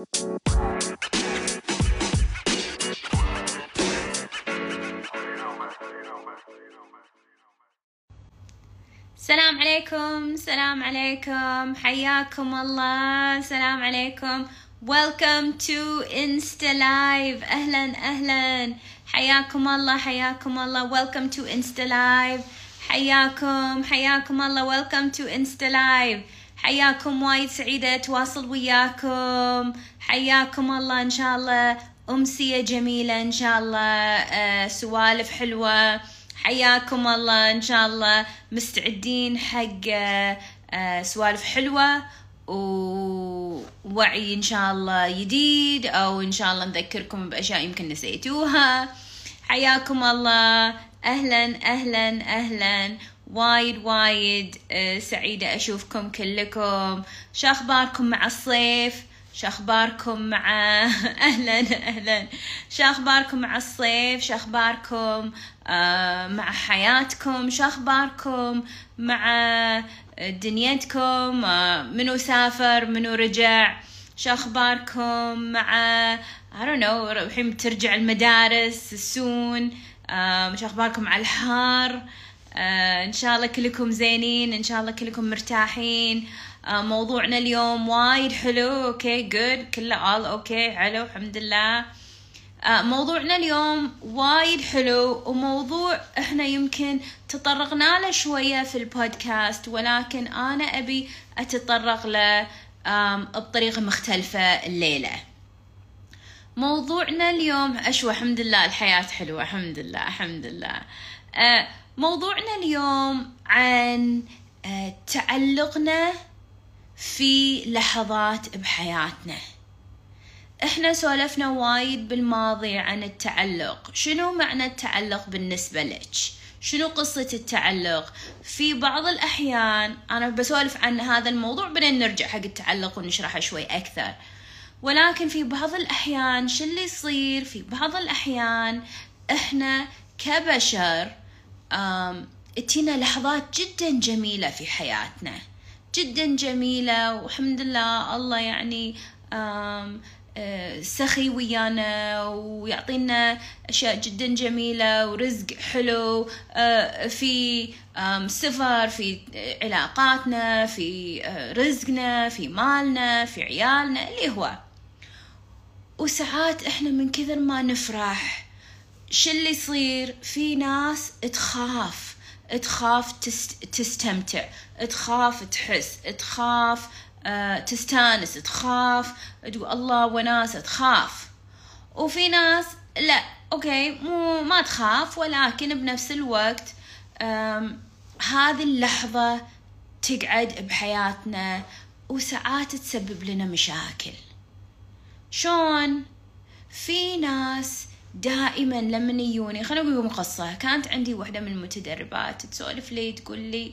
السلام عليكم السلام عليكم حياكم الله السلام عليكم. Welcome to Insta Live. أهلا أهلا. حياكم الله حياكم الله. Welcome to Insta Live. حياكم حياكم الله. Welcome to Insta Live. حياكم وايد سعيدة أتواصل وياكم. حياكم الله إن شاء الله. أمسية جميلة إن شاء الله. آه سوالف حلوة. حياكم الله إن شاء الله. مستعدين حق آه آه سوالف حلوة ووعي إن شاء الله جديد أو إن شاء الله نذكركم بأشياء يمكن نسيتوها. حياكم الله. أهلا أهلا أهلا. وايد وايد آه، سعيدة أشوفكم كلكم. شو أخباركم مع الصيف؟ شو أخباركم مع أهلا أهلا. شو أخباركم مع الصيف؟ شو أخباركم آه، مع حياتكم؟ شو أخباركم مع دنيتكم؟ آه، منو سافر منو رجع؟ شو أخباركم مع I don't know الحين بترجع المدارس السون؟ شو أخباركم على الحار آه، إن شاء الله كلكم زينين إن شاء الله كلكم مرتاحين. آه، موضوعنا اليوم وايد حلو okay؟ good كله all okay حلو الحمد لله. آه، موضوعنا اليوم وايد حلو وموضوع إحنا يمكن تطرقنا له شوية في البودكاست ولكن أنا أبي أتطرق له بطريقة مختلفة الليلة. موضوعنا اليوم أشوى الحمد لله الحياة حلوة الحمد لله الحمد لله. آه، موضوعنا اليوم عن آه، تعلقنا في لحظات بحياتنا. إحنا سولفنا وايد بالماضي عن التعلق. شنو معنى التعلق بالنسبة لك؟ شنو قصة التعلق؟ في بعض الأحيان أنا بسولف عن هذا الموضوع بعدين نرجع حق التعلق ونشرحه شوي أكثر. ولكن في بعض الأحيان شو اللي يصير؟ في بعض الأحيان إحنا كبشر آم، تجينا لحظات جدا جميلة في حياتنا. جدا جميلة والحمد لله الله يعني آه، سخي ويانا ويعطينا أشياء جدا جميلة ورزق حلو آه، في سفر في علاقاتنا في آه، رزقنا في مالنا في عيالنا اللي هو. وساعات إحنا من كثر ما نفرح شو اللي يصير؟ في ناس تخاف تخاف تست... تستمتع تخاف تحس تخاف آه تستانس تخاف تقول الله وناسة تخاف. وفي ناس لا أوكي مو ما تخاف ولكن بنفس الوقت هذه اللحظة تقعد بحياتنا وساعات تسبب لنا مشاكل. شلون؟ في ناس دائما لما يجوني خليني أقول لكم قصه كانت عندي واحدة من المتدربات تسولف لي تقول لي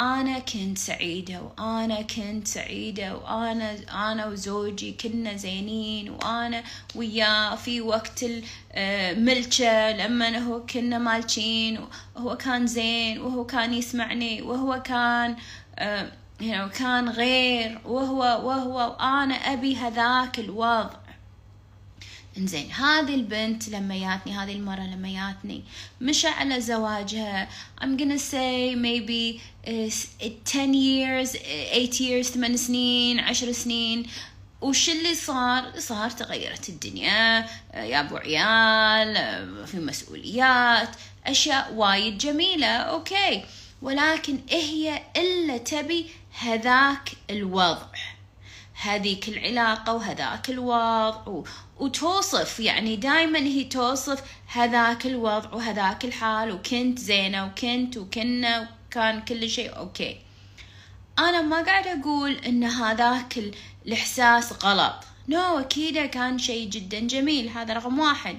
أنا كنت سعيدة وأنا كنت سعيدة وأنا أنا وزوجي كنا زينين وأنا وياه في وقت الملكه لما هو كنا مالكين وهو كان زين وهو كان يسمعني وهو كان آه، know, كان غير وهو وهو وأنا أبي هذاك الوضع. انزين هذه البنت لما جاتني هذه المرة لما جاتني مش على زواجها. I'm gonna say maybe uh, 10 years 8 years 8 سنين 10 سنين. وش اللي صار؟ صار تغيرت الدنيا. يا أبو عيال في مسؤوليات أشياء وايد جميلة okay. ولكن إيه هي إلا تبي هذاك الوضع. هذيك العلاقة وهذاك الوضع. وتوصف يعني دائما هي توصف هذاك الوضع وهذاك الحال وكنت زينة وكنت وكنا وكان كل شيء okay. أنا ما قاعدة أقول إن هذاك ال- الإحساس غلط. no no, أكيد كان شيء جدا جميل هذا رقم واحد.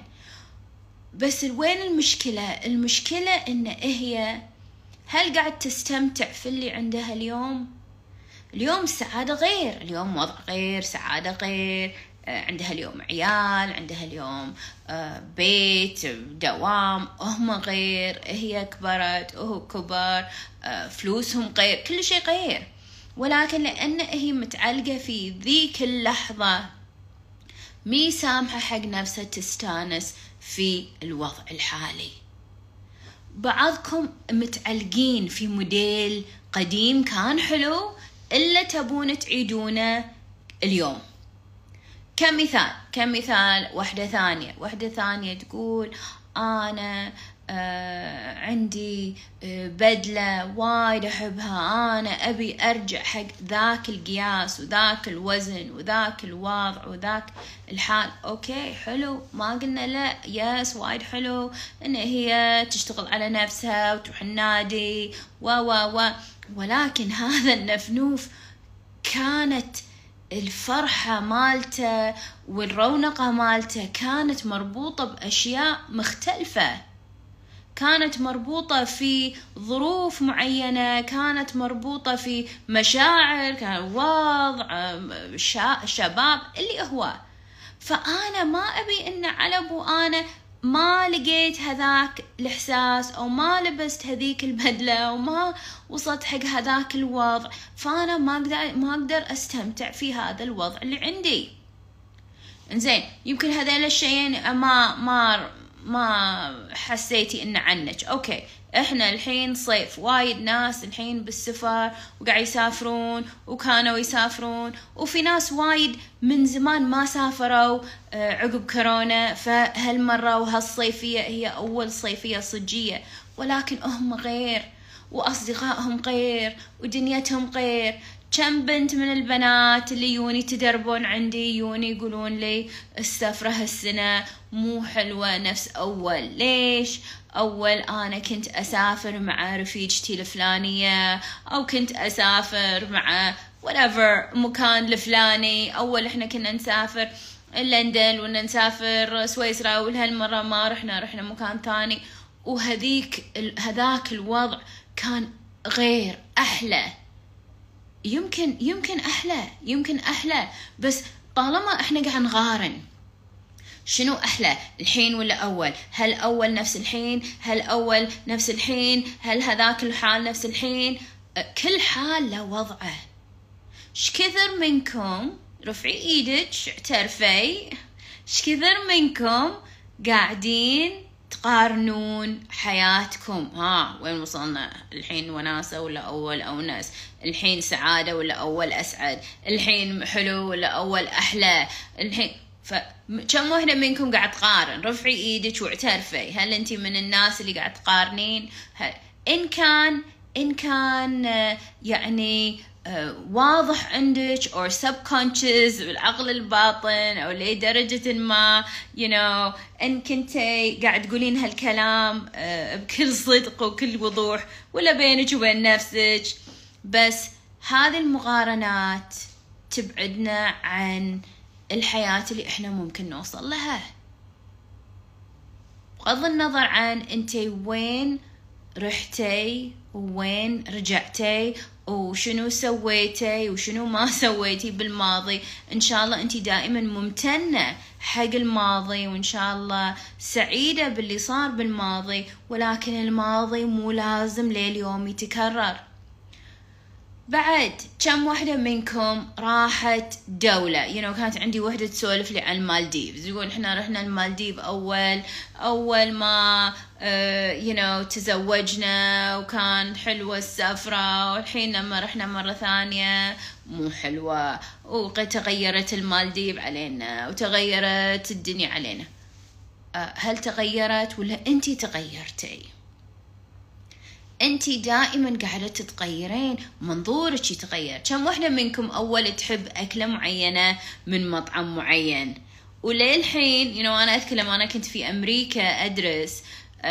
بس وين المشكلة؟ المشكلة إن هي هل قاعد تستمتع في اللي عندها اليوم؟ اليوم السعادة غير اليوم وضع غير سعادة غير عندها اليوم عيال عندها اليوم آه، بيت دوام هم غير هي كبرت وهو كبر آه، فلوسهم غير كل شيء غير. ولكن لأن هي متعلقة في ذيك اللحظة مي سامحة حق نفسها تستانس في الوضع الحالي. بعضكم متعلقين في موديل قديم كان حلو إلا تبون تعيدونه اليوم. كمثال كمثال واحدة ثانية. واحدة ثانية تقول أنا آه عندي آه بدلة وايد أحبها. أنا أبي أرجع حق ذاك القياس وذاك الوزن وذاك الوضع وذاك الحال. okay حلو. ما قلنا لا. yes وايد حلو. إن هي تشتغل على نفسها وتروح النادي. و و و ولكن هذا النفنوف كانت الفرحة مالته والرونقة مالته كانت مربوطة بأشياء مختلفة. كانت مربوطة في ظروف معينة كانت مربوطة في مشاعر كان وضع شباب اللي هو. فأنا ما أبي إن على أبو أنا ما لقيت هذاك الإحساس أو ما لبست هذيك البدلة وما وصلت حق هذاك الوضع فأنا ما أقدر ما أقدر أستمتع في هذا الوضع اللي عندي. إنزين يمكن هذيل الشيئين ما ما ما حسيتي إنه عنك. أوكي. إحنا الحين صيف وايد ناس الحين بالسفر وقاعد يسافرون وكانوا يسافرون وفي ناس وايد من زمان ما سافروا آه، عقب كورونا. فهالمرة وهالصيفية هي أول صيفية صجية. ولكن هم غير وأصدقائهم غير ودنيتهم غير. كم بنت من البنات اللي يوني تدربون عندي يوني يقولون لي السفرة هالسنة مو حلوة نفس أول. ليش؟ أول أنا كنت أسافر مع رفيجتي الفلانية أو كنت أسافر مع whatever مكان الفلاني. أول إحنا كنا نسافر لندن ولا نسافر سويسرا ولهالمرة ما رحنا رحنا مكان ثاني وهذيك هذاك الوضع كان غير أحلى. يمكن يمكن أحلى يمكن أحلى بس طالما إحنا قاعد نقارن شنو أحلى؟ الحين ولا أول؟ هل أول نفس الحين؟ هل أول نفس الحين؟ هل هذاك الحال نفس الحين؟ كل حال له وضعه. إيش كثر منكم رفعي إيدك اعترفي إيش كثر منكم قاعدين تقارنون حياتكم. ها وين وصلنا؟ الحين وناسة ولا أول أونس الحين سعادة ولا أول أسعد؟ الحين حلو ولا أول أحلى؟ الحين فكم وحدة منكم قاعد تقارن؟ رفعي إيدك واعترفي. هل انت من الناس اللي قاعد تقارنين؟ إن كان إن كان آه، يعني واضح عندك or subconscious بالعقل الباطن أو لدرجة ما you know إن كنتي قاعد تقولين هالكلام uh, بكل صدق وكل وضوح ولا بينك وبين نفسك. بس هذه المقارنات تبعدنا عن الحياة اللي إحنا ممكن نوصل لها. بغض النظر عن انتي وين رحتي وين رجعتي وشنو سويتي وشنو ما سويتي بالماضي. إن شاء الله انت دائما ممتنة حق الماضي وإن شاء الله سعيدة باللي صار بالماضي ولكن الماضي مو لازم لليوم يتكرر. بعد كم وحدة منكم راحت دولة؟ You know كانت عندي وحدة تسولف لي عن المالديفز يقول إحنا رحنا المالديف أول أول ما uh, you know تزوجنا وكان حلوة السفرة والحين لما رحنا مرة ثانية مو حلوة. وقد تغيرت المالديف علينا وتغيرت الدنيا علينا. uh, هل تغيرت ولا انتي تغيرتي؟ أنت دائما قاعدة تتغيرين منظورك يتغير. كم واحدة منكم أول تحب أكلة معينة من مطعم معين؟ وللحين you know أنا أذكر لما أنا كنت في أمريكا أدرس Uh,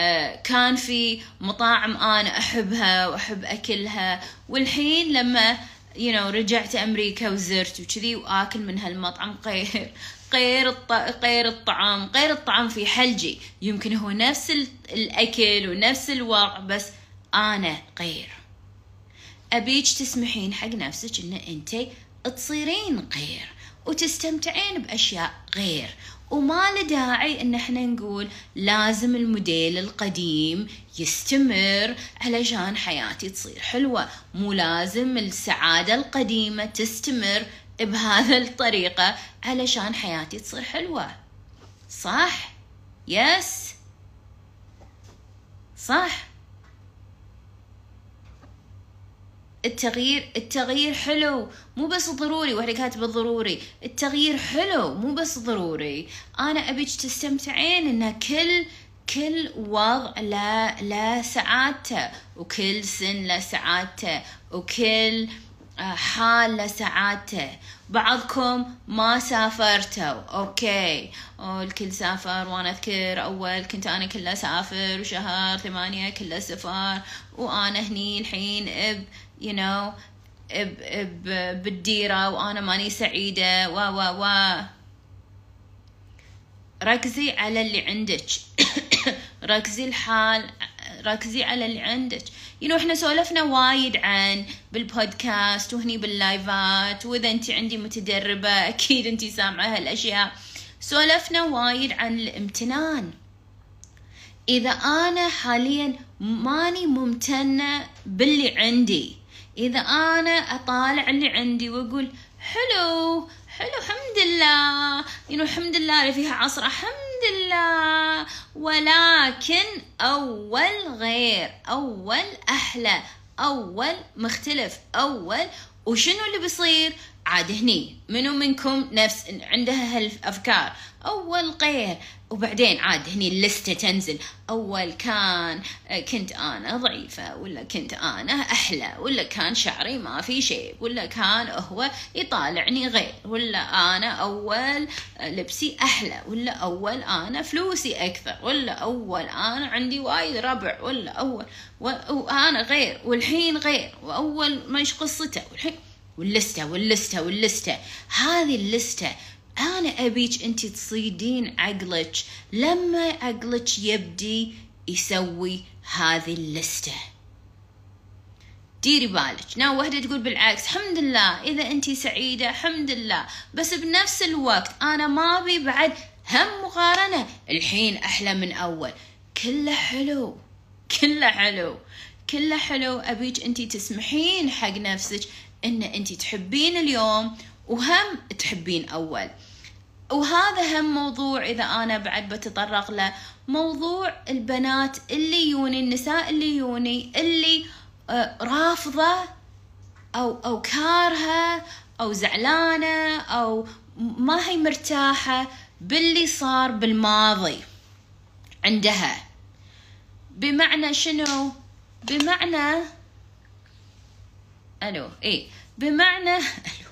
كان في مطاعم أنا أحبها وأحب أكلها. والحين لما you know رجعت أمريكا وزرت وكذي وآكل من هالمطعم غير غير الط... غير الطعام غير الطعام في حلجي. يمكن هو نفس الأكل ونفس الوضع بس أنا غير. أبيك تسمحين حق نفسك إن أنت تصيرين غير وتستمتعين بأشياء غير. وما له داعي إن إحنا نقول لازم الموديل القديم يستمر علشان حياتي تصير حلوة. مو لازم السعادة القديمة تستمر بهذا الطريقة علشان حياتي تصير حلوة. صح؟ يس صح؟ التغيير التغيير حلو مو بس ضروري واحدة كاتبة ضروري. التغيير حلو مو بس ضروري. أنا أبيك تستمتعين إن كل كل وضع لا لا سعادته وكل سن له سعادته وكل آه، حال لسعادته بعضكم ما سافرتوا أوكي. الكل سافر وأنا أذكر أول كنت أنا كله سافر وشهر ثمانية كله سفر وأنا هني الحين إب you know بالديرة وأنا ماني سعيدة و و و ركزي على اللي عندك. ركزي الحال ركزي على اللي عندك. ينو إحنا سولفنا وايد عن بالبودكاست وهني باللايفات وإذا أنت عندي متدربة أكيد أنت سامعة هالأشياء. سولفنا وايد عن الامتنان. إذا أنا حاليا ماني ممتنة باللي عندي إذا أنا أطالع اللي عندي وأقول حلو حلو الحمد لله. ينو الحمد لله اللي فيها عصر الحمد لله. ولكن أول غير أول أحلى أول مختلف أول. وشنو اللي بيصير؟ عاد هني. منو منكم نفس عندها هالأفكار؟ أول غير. وبعدين عاد هني اللستة تنزل. أول كان كنت أنا ضعيفة ولا كنت أنا أحلى ولا كان شعري ما في شيء ولا كان هو يطالعني غير ولا أنا أول لبسي أحلى ولا أول أنا فلوسي أكثر ولا أول أنا عندي وايد ربع ولا أول وأنا غير والحين غير وأول ما قصته والحين واللستة واللستة واللستة. هذه اللستة أنا أبيك أنت تصيدين عقلك. لما عقلك يبدي يسوي هذه اللستة. ديري بالك. ناو وحدة تقول بالعكس. الحمد لله. إذا أنت سعيدة الحمد لله. بس بنفس الوقت أنا ما أبي بعد هم مقارنة. الحين أحلى من أول. كله حلو. كله حلو. كله حلو. أبيك أنت تسمحين حق نفسك. أن أنت تحبين اليوم وهم تحبين أول. وهذا هم موضوع إذا أنا بعد بتطرق له موضوع البنات اللي يوني النساء اللي يوني اللي آه، رافضة أو أو كارهة أو زعلانة أو ما هي مرتاحة باللي صار بالماضي عندها. بمعنى شنو؟ بمعنى ألو اي بمعنى ألو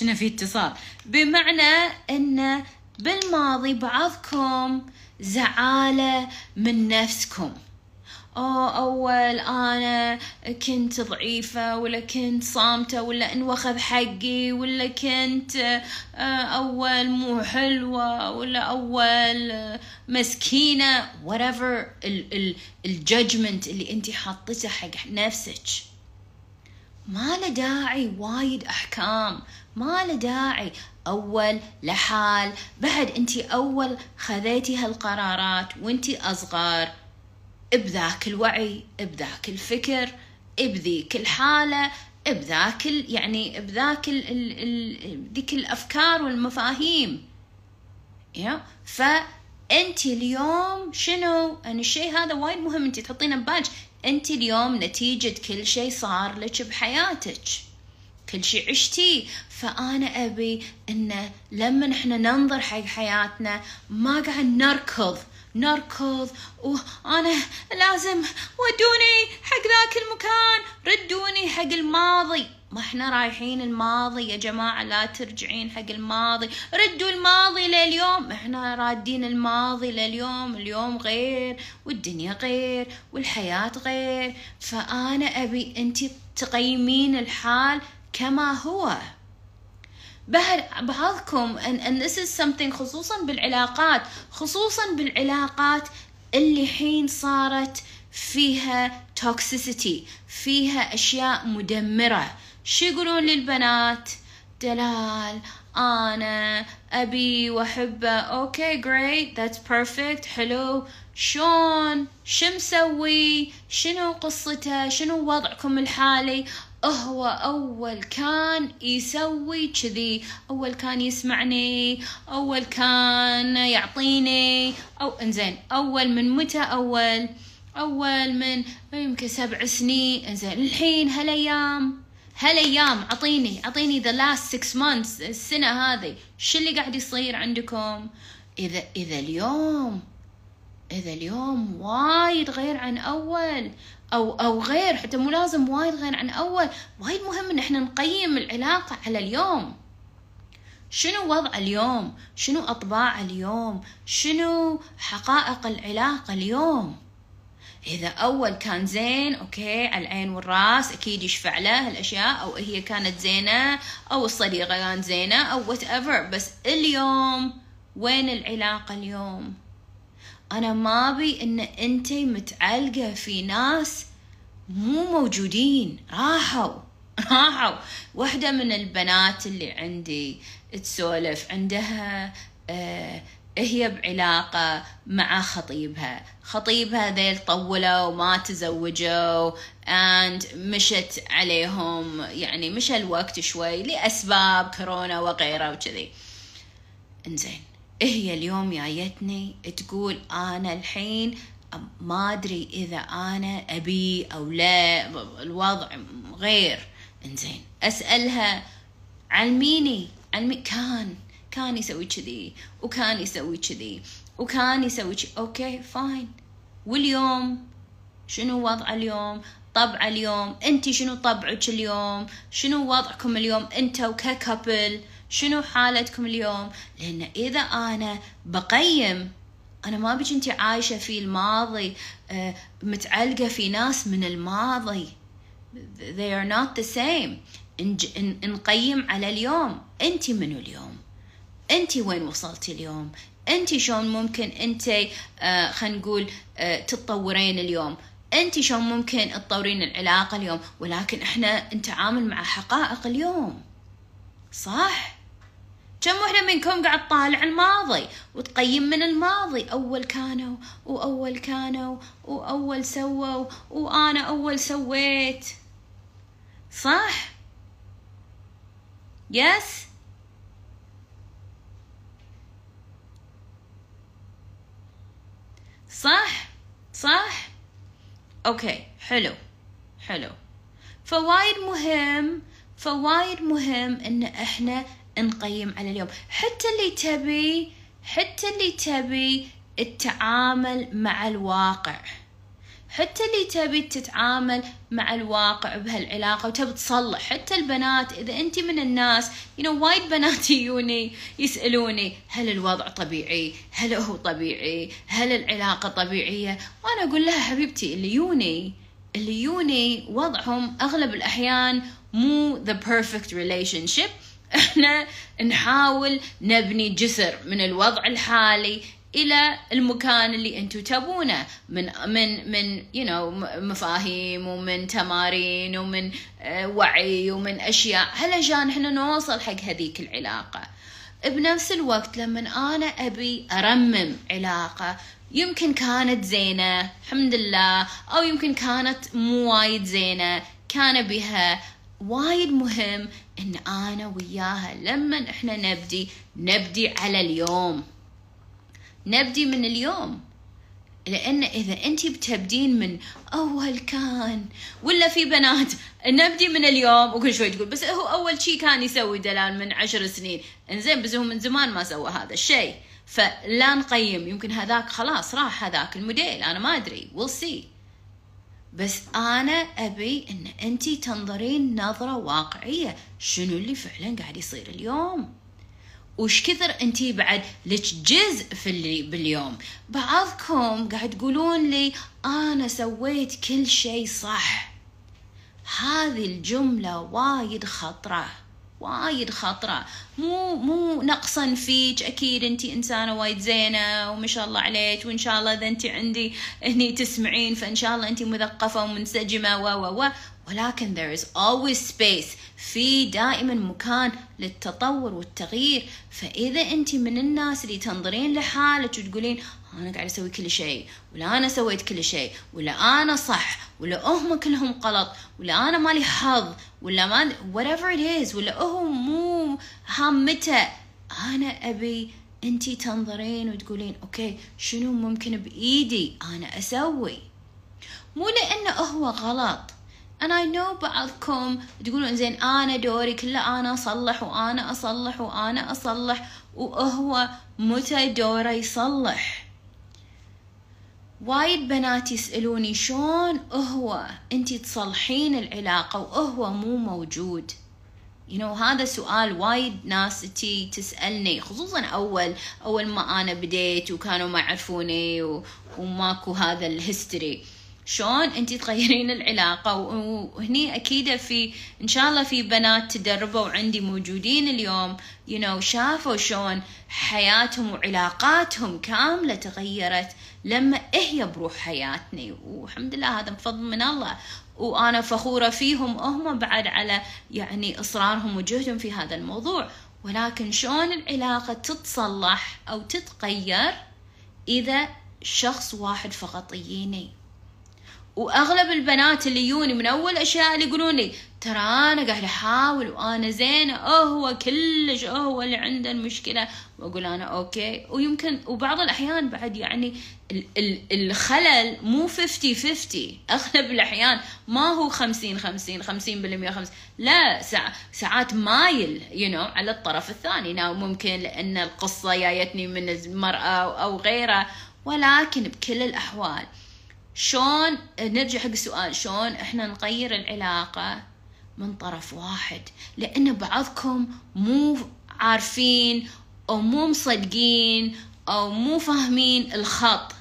كنا في اتصال. بمعنى أن بالماضي بعضكم زعالة من نفسكم. أو أول أنا كنت ضعيفة ولا كنت صامتة ولا انوخذ حقي ولا كنت آه، أول مو حلوة ولا أول مسكينة whatever الججمنت اللي انت حطيته حق نفسك. ما له داعي وايد أحكام ما له داعي. أول لحال بعد انت أول خذيتي هالقرارات وانت أصغر. بذاك الوعي بذاك الفكر بذيك الحالة بذاك يعني بذاك ال ال ال ذيك الأفكار والمفاهيم. يا فانت اليوم شنو؟ أن الشيء هذا وايد مهم انت تحطينه ببالك. أنت اليوم نتيجة كل شيء صار لك بحياتك. كل شيء عشتي. فأنا أبي إن لما إحنا ننظر حق حياتنا ما قاعد نركض. نركض. وأنا لازم ودوني حق ذاك المكان. ردوني حق الماضي. ما إحنا رايحين الماضي يا جماعة لا ترجعين حق الماضي. ردوا الماضي لليوم. إحنا رادين الماضي لليوم. اليوم غير والدنيا غير والحياة غير. فأنا أبي أنت تقيمين الحال كما هو. بعضكم and, this is something خصوصا بالعلاقات. خصوصا بالعلاقات اللي حين صارت فيها توكسيسيتي فيها أشياء مدمرة. شو يقولون للبنات. دلال أنا أبي وأحبه okay great that's perfect حلو. شلون شو مسوي شنو قصته؟ شنو وضعكم الحالي؟ هو أول كان يسوي كذي. أول كان يسمعني. أول كان يعطيني. أو إنزين. أول من متى أول؟ أول من يمكن سبع سنين. إنزين. الحين هالأيام. هالأيام أعطيني أعطيني the last six months السنة هذه شو اللي قاعد يصير عندكم؟ إذا إذا اليوم إذا اليوم وايد غير عن أول أو أو غير حتى مو لازم وايد غير عن أول وايد مهم إن إحنا نقيم العلاقة على اليوم. شنو وضع اليوم؟ شنو أطباع اليوم؟ شنو حقائق العلاقة اليوم؟ إذا أول كان زين okay العين والرأس أكيد يشفع له الأشياء أو هي كانت زينة أو الصديقة كانت زينة أو whatever بس اليوم وين العلاقة اليوم؟ أنا ما أبي إن أنتي متعلقة في ناس مو موجودين. راحوا راحوا. واحدة من البنات اللي عندي تسولف عندها آه هي بعلاقة مع خطيبها. خطيبها ذيل طولوا وما تزوجوا and مشت عليهم يعني مشى الوقت شوي لأسباب كورونا وغيرها وكذي. إنزين هي اليوم جايتني تقول أنا الحين ما أدري إذا أنا أبي أو لا الوضع غير. إنزين أسألها علميني علمي كان. كان يسوي كذي وكان يسوي كذي وكان يسوي كذي. okay fine. واليوم؟ شنو وضع اليوم؟ طبع اليوم. أنت شنو طبعك اليوم؟ شنو وضعكم اليوم؟ أنتوا ك couple شنو حالتكم اليوم؟ لأن إذا أنا بقيم أنا ما بيجي أنت عايشة في الماضي آه، متعلقة في ناس من الماضي. They are not the same. نقيم على اليوم. أنت منو اليوم؟ أنت وين وصلتي اليوم؟ أنت شلون ممكن أنت آه، خلينا نقول آه، تتطورين اليوم؟ انت شلون ممكن تطورين العلاقة اليوم؟ ولكن إحنا نتعامل مع حقائق اليوم. صح؟ كم وحدة منكم قاعد طالع الماضي وتقيم من الماضي؟ أول كانوا وأول كانوا وأول سووا وأنا أول سويت. صح؟ yes صح؟ صح؟ okay حلو حلو. فوايد مهم فوايد مهم إن إحنا نقيم على اليوم. حتى اللي تبي حتى اللي تبي التعامل مع الواقع. حتى اللي تبي تتعامل مع الواقع بهالعلاقة وتبي تصلح. حتى البنات إذا أنت من الناس you know, وايد بنات يجوني يسألوني هل الوضع طبيعي؟ هل هو طبيعي؟ هل العلاقة طبيعية؟ وأنا أقول لها حبيبتي اللي يوني اللي يوني وضعهم أغلب الأحيان مو the perfect relationship. إحنا نحاول نبني جسر من الوضع الحالي إلى المكان اللي أنتم تبونه. من من من you know مفاهيم ومن تمارين ومن آه، وعي ومن أشياء. علشان إحنا نوصل حق هذيك العلاقة؟ بنفس الوقت لما أنا أبي أرمم علاقة يمكن كانت زينة الحمد لله أو يمكن كانت مو وايد زينة كان بها وايد مهم إن أنا وياها لما إحنا نبدي نبدي على اليوم. نبدي من اليوم. لأن إذا انت بتبدين من أول كان ولا في بنات نبدي من اليوم وكل شوي تقول بس هو أول شيء كان يسوي دلال من عشر سنين. إنزين بس هو من زمان ما سوى هذا الشيء. فلا نقيم. يمكن هذاك خلاص راح هذاك الموديل أنا ما أدري. We'll see. بس أنا أبي إن أنتي تنظرين نظرة واقعية. شنو اللي فعلا قاعد يصير اليوم؟ وش كثر انتي بعد لك جزء في اللي باليوم؟ بعضكم قاعد تقولون لي أنا سويت كل شيء صح. هذه الجملة وايد خطرة. وايد خطرة. مو مو نقصا فيك. أكيد أنت إنسانة وايد زينة وما شاء الله عليك. وإن شاء الله إذا أنت عندي هني تسمعين فإن شاء الله أنت مثقفة ومنسجمة و و و. ولكن there is always space. في دائما مكان للتطور والتغيير. فإذا أنت من الناس اللي تنظرين لحالك وتقولين أنا قاعد أسوي كل شيء ولا أنا سويت كل شيء ولا أنا صح ولا هم كلهم غلط ولا أنا مالي حظ ولا ما whatever it is ولا هو مو هامته أنا أبي انتي تنظرين وتقولين أوكي شنو ممكن بإيدي أنا أسوي؟ مو لأنه هو غلط. And I know بعضكم تقولون زين أنا دوري كله أنا أصلح وأنا أصلح وأنا أصلح. وهو متى دوره يصلح؟ وايد بنات يسألوني شلون هو انتي تصلحين العلاقة وهو مو موجود. You know هذا سؤال وايد ناس تي تسألني خصوصا أول أول ما أنا بديت وكانوا ما يعرفوني وماكو هذا ال history شلون انت تغيرين العلاقة؟ وهني أكيد في إن شاء الله في بنات تدربوا عندي موجودين اليوم you know شافوا شلون حياتهم وعلاقاتهم كاملة تغيرت لما هي بروحها يتني. والحمد لله هذا بفضل من الله. وأنا فخورة فيهم هم بعد على يعني إصرارهم وجهدهم في هذا الموضوع. ولكن شلون العلاقة تتصلح أو تتغير إذا شخص واحد فقط يجيني؟ وأغلب البنات اللي يوني من أول أشياء اللي يقولون لي ترى أنا قاعدة أحاول وأنا زينه هو كلش هو اللي عنده المشكلة. وأقول أنا أوكي. ويمكن وبعض الأحيان بعد يعني الخلل مو 50 50 أغلب الأحيان ما هو 50 50 50% 50 لا ساعات مايل يو you know على الطرف الثاني. ناو ممكن لأن القصة جايتني من المرأة أو غيره ولكن بكل الأحوال شلون نرجع حق السؤال شلون إحنا نغير العلاقة من طرف واحد لأن بعضكم مو عارفين أو مو مصدقين أو مو فاهمين الخط.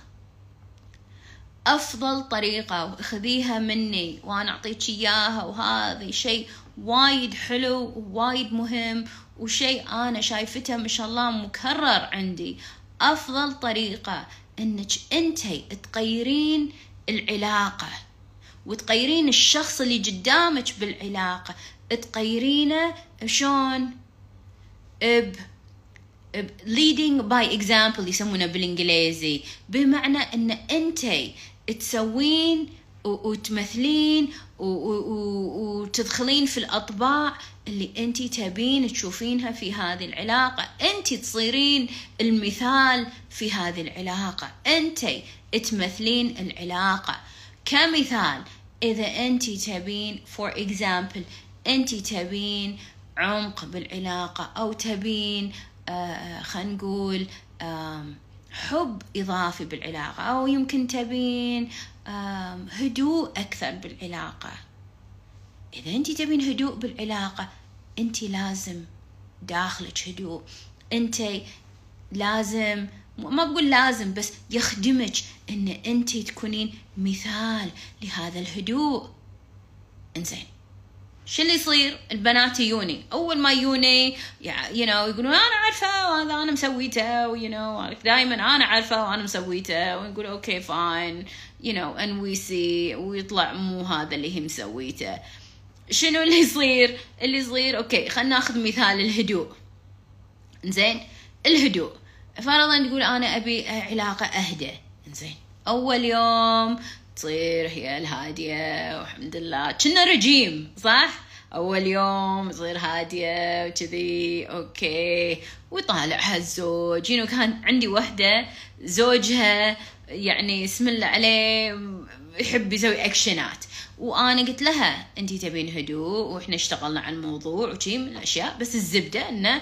أفضل طريقة وخذيها مني وأنا أعطيك إياها وهذا شيء وايد حلو ووايد مهم وشيء أنا شايفته ما شاء الله مكرر عندي. أفضل طريقة أنك انتي تغيرين العلاقة وتغيرين الشخص اللي قدامك بالعلاقة تغيرينه شلون ب leading by example يسمونه بالإنجليزي. بمعنى أن انتي تسوين وتمثلين وتدخلين في الأطباع اللي انت تبين تشوفينها في هذه العلاقة. انت تصيرين المثال في هذه العلاقة. انت تمثلين العلاقة. كمثال إذا انت تبين for example انت تبين عمق بالعلاقة أو تبين آه خلينا نقول آه حب إضافي بالعلاقة أو يمكن تبين هدوء أكثر بالعلاقة. إذا أنت تبين هدوء بالعلاقة أنت لازم داخلك هدوء. أنت لازم ما بقول لازم بس يخدمك إن أنت تكونين مثال لهذا الهدوء. إنزين. شو اللي يصير؟ البنات يوني. أول ما يوني you know يقولون أنا عارفه وهذا أنا مسويته و you know دائما أنا عارفه وأنا مسويته ونقول okay fine you know and we see ويطلع مو هذا اللي هي مسويته. شنو اللي يصير؟ اللي يصير okay خلينا ناخذ مثال الهدوء. زين الهدوء. فرضا تقول أنا أبي علاقة أهدى. زين أول يوم تصير هي الهادية والحمد لله. كنا رجيم صح؟ أول يوم تصير هادية وكذي أوكي. ويطالعها الزوج ينو كان عندي وحدة زوجها يعني اسم الله عليه يحب يسوي أكشنات وأنا قلت لها انتي تبين هدوء وإحنا اشتغلنا على الموضوع وشي من الأشياء بس الزبدة انه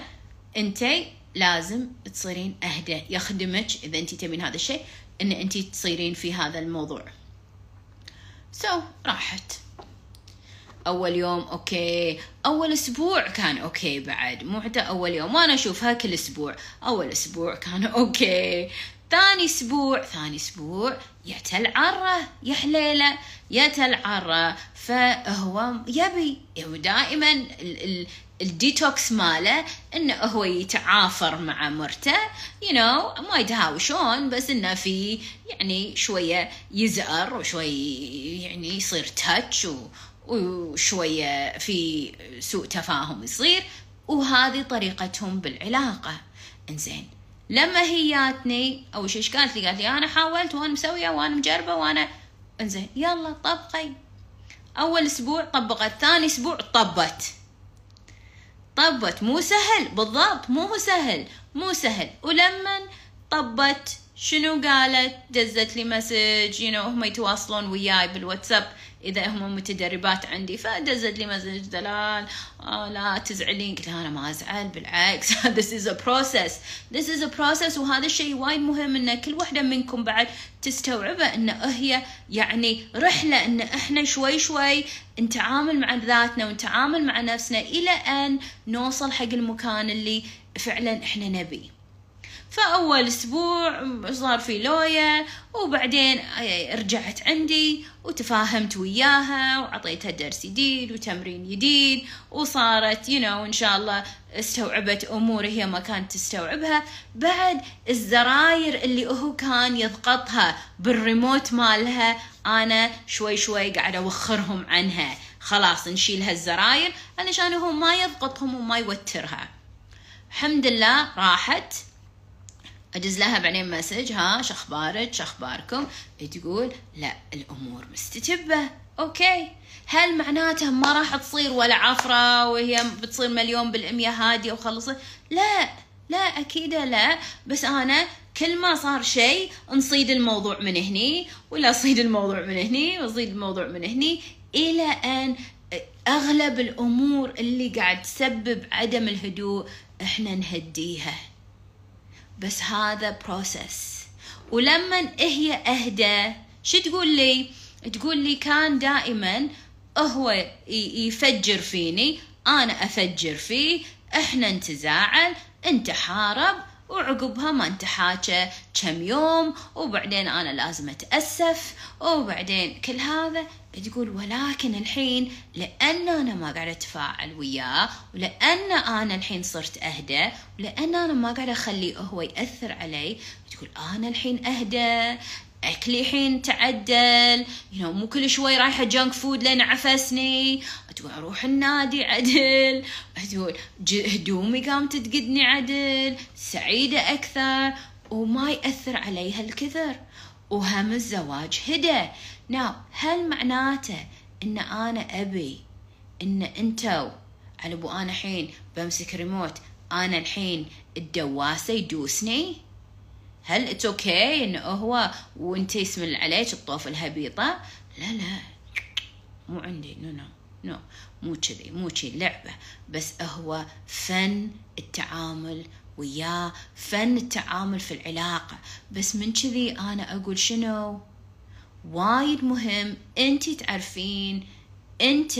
انتي لازم تصيرين أهدى. يخدمك إذا انتي تبين هذا الشيء إن انتي تصيرين في هذا الموضوع. so, راحت. أول يوم okay. أول أسبوع كان okay بعد. مو حتى أول يوم وأنا أشوفها كل أسبوع. أول أسبوع كان okay. ثاني أسبوع ثاني أسبوع يا العفرة يا حليله يا العفرة فهو يبي دائما ال الديتوكس ماله إنه هو يتعافر مع مرته you know, ما يتهاوشون بس إنه في يعني شوية يزأر وشوي يعني يصير touch وشوية في سوء تفاهم يصير. وهذه طريقتهم بالعلاقة. إنزين. لما هي جاتني اول شيء قالت لي؟ قالت لي أنا حاولت وأنا مسوية وأنا مجربة وأنا إنزين. يلا طبقي. أول أسبوع طبقت ثاني أسبوع طبّت. طبّت. مو سهل. بالضبط. مو سهل. مو سهل. ولما طبت شنو قالت؟ دزت لي مسج يو هم يتواصلون وياي بالواتساب. إذا هم متدربات عندي فدزت لي مسج دلال آه لا تزعلين قلت أنا ما أزعل بالعكس. This is a process. This is a process وهذا الشيء وايد مهم إن كل وحدة منكم بعد تستوعبه إن هي يعني رحلة إن إحنا شوي شوي نتعامل مع ذاتنا ونتعامل مع نفسنا إلى أن نوصل حق المكان اللي فعلا إحنا نبيه فأول أسبوع صار في لويا وبعدين رجعت عندي وتفاهمت وياها وعطيتها درس جديد وتمرين جديد وصارت يو you know إن شاء الله استوعبت أمور هي ما كانت تستوعبها. بعد الزراير اللي هو كان يضغطها بالريموت مالها أنا شوي شوي قاعدة أوخرهم عنها. خلاص نشيل هالزراير علشان هو ما يضغطهم وما يوترها. الحمد لله راحت. أدز لها بعدين مسج ها شخبارك شخباركم تقول لا الأمور مستتبة. okay. هل معناته ما راح تصير ولا عفرة وهي بتصير مليون بالمية هادية وخلصت؟ لا لا أكيد لا. بس أنا كل ما صار شيء نصيد الموضوع من هني ولا صيد الموضوع من هني وصيد الموضوع من هني إلى أن أغلب الأمور اللي قاعد تسبب عدم الهدوء إحنا نهديها. بس هذا بروسس ولما هي أهدى شو تقول لي؟ تقول لي كان دائما هو يفجر فيني أنا أفجر فيه إحنا نتزاعل أنت حارب وعقبها ما أنت حاجة كم يوم وبعدين أنا لازم أتأسف وبعدين كل هذا تقول ولكن الحين لأن أنا ما قاعدة أتفاعل وياه ولأن أنا الحين صرت أهدى ولأن أنا ما قاعدة أخليه هو يأثر علي تقول أنا الحين أهدى أكلي الحين تعدل you know, مو كل شوي رايحة جانك فود لين عفسني. تقول أروح النادي عدل. تقول هدومي قامت تقدني عدل. سعيدة أكثر. وما يأثر عليها الكثر وهم الزواج هدى. ناو هل معناته إن أنا أبي إن أنتو على أبو أنا الحين بمسك ريموت أنا الحين الدواسة يدوسني؟ هل it's okay okay انه هو وإنت يسمن عليك الطوف الهبيطة؟ لا لا. مو عندي. no no no مو كذي. مو كذي. لعبة. بس هو فن التعامل وياه. فن التعامل في العلاقة. بس من كذي أنا أقول شنو؟ وايد مهم انت تعرفين انت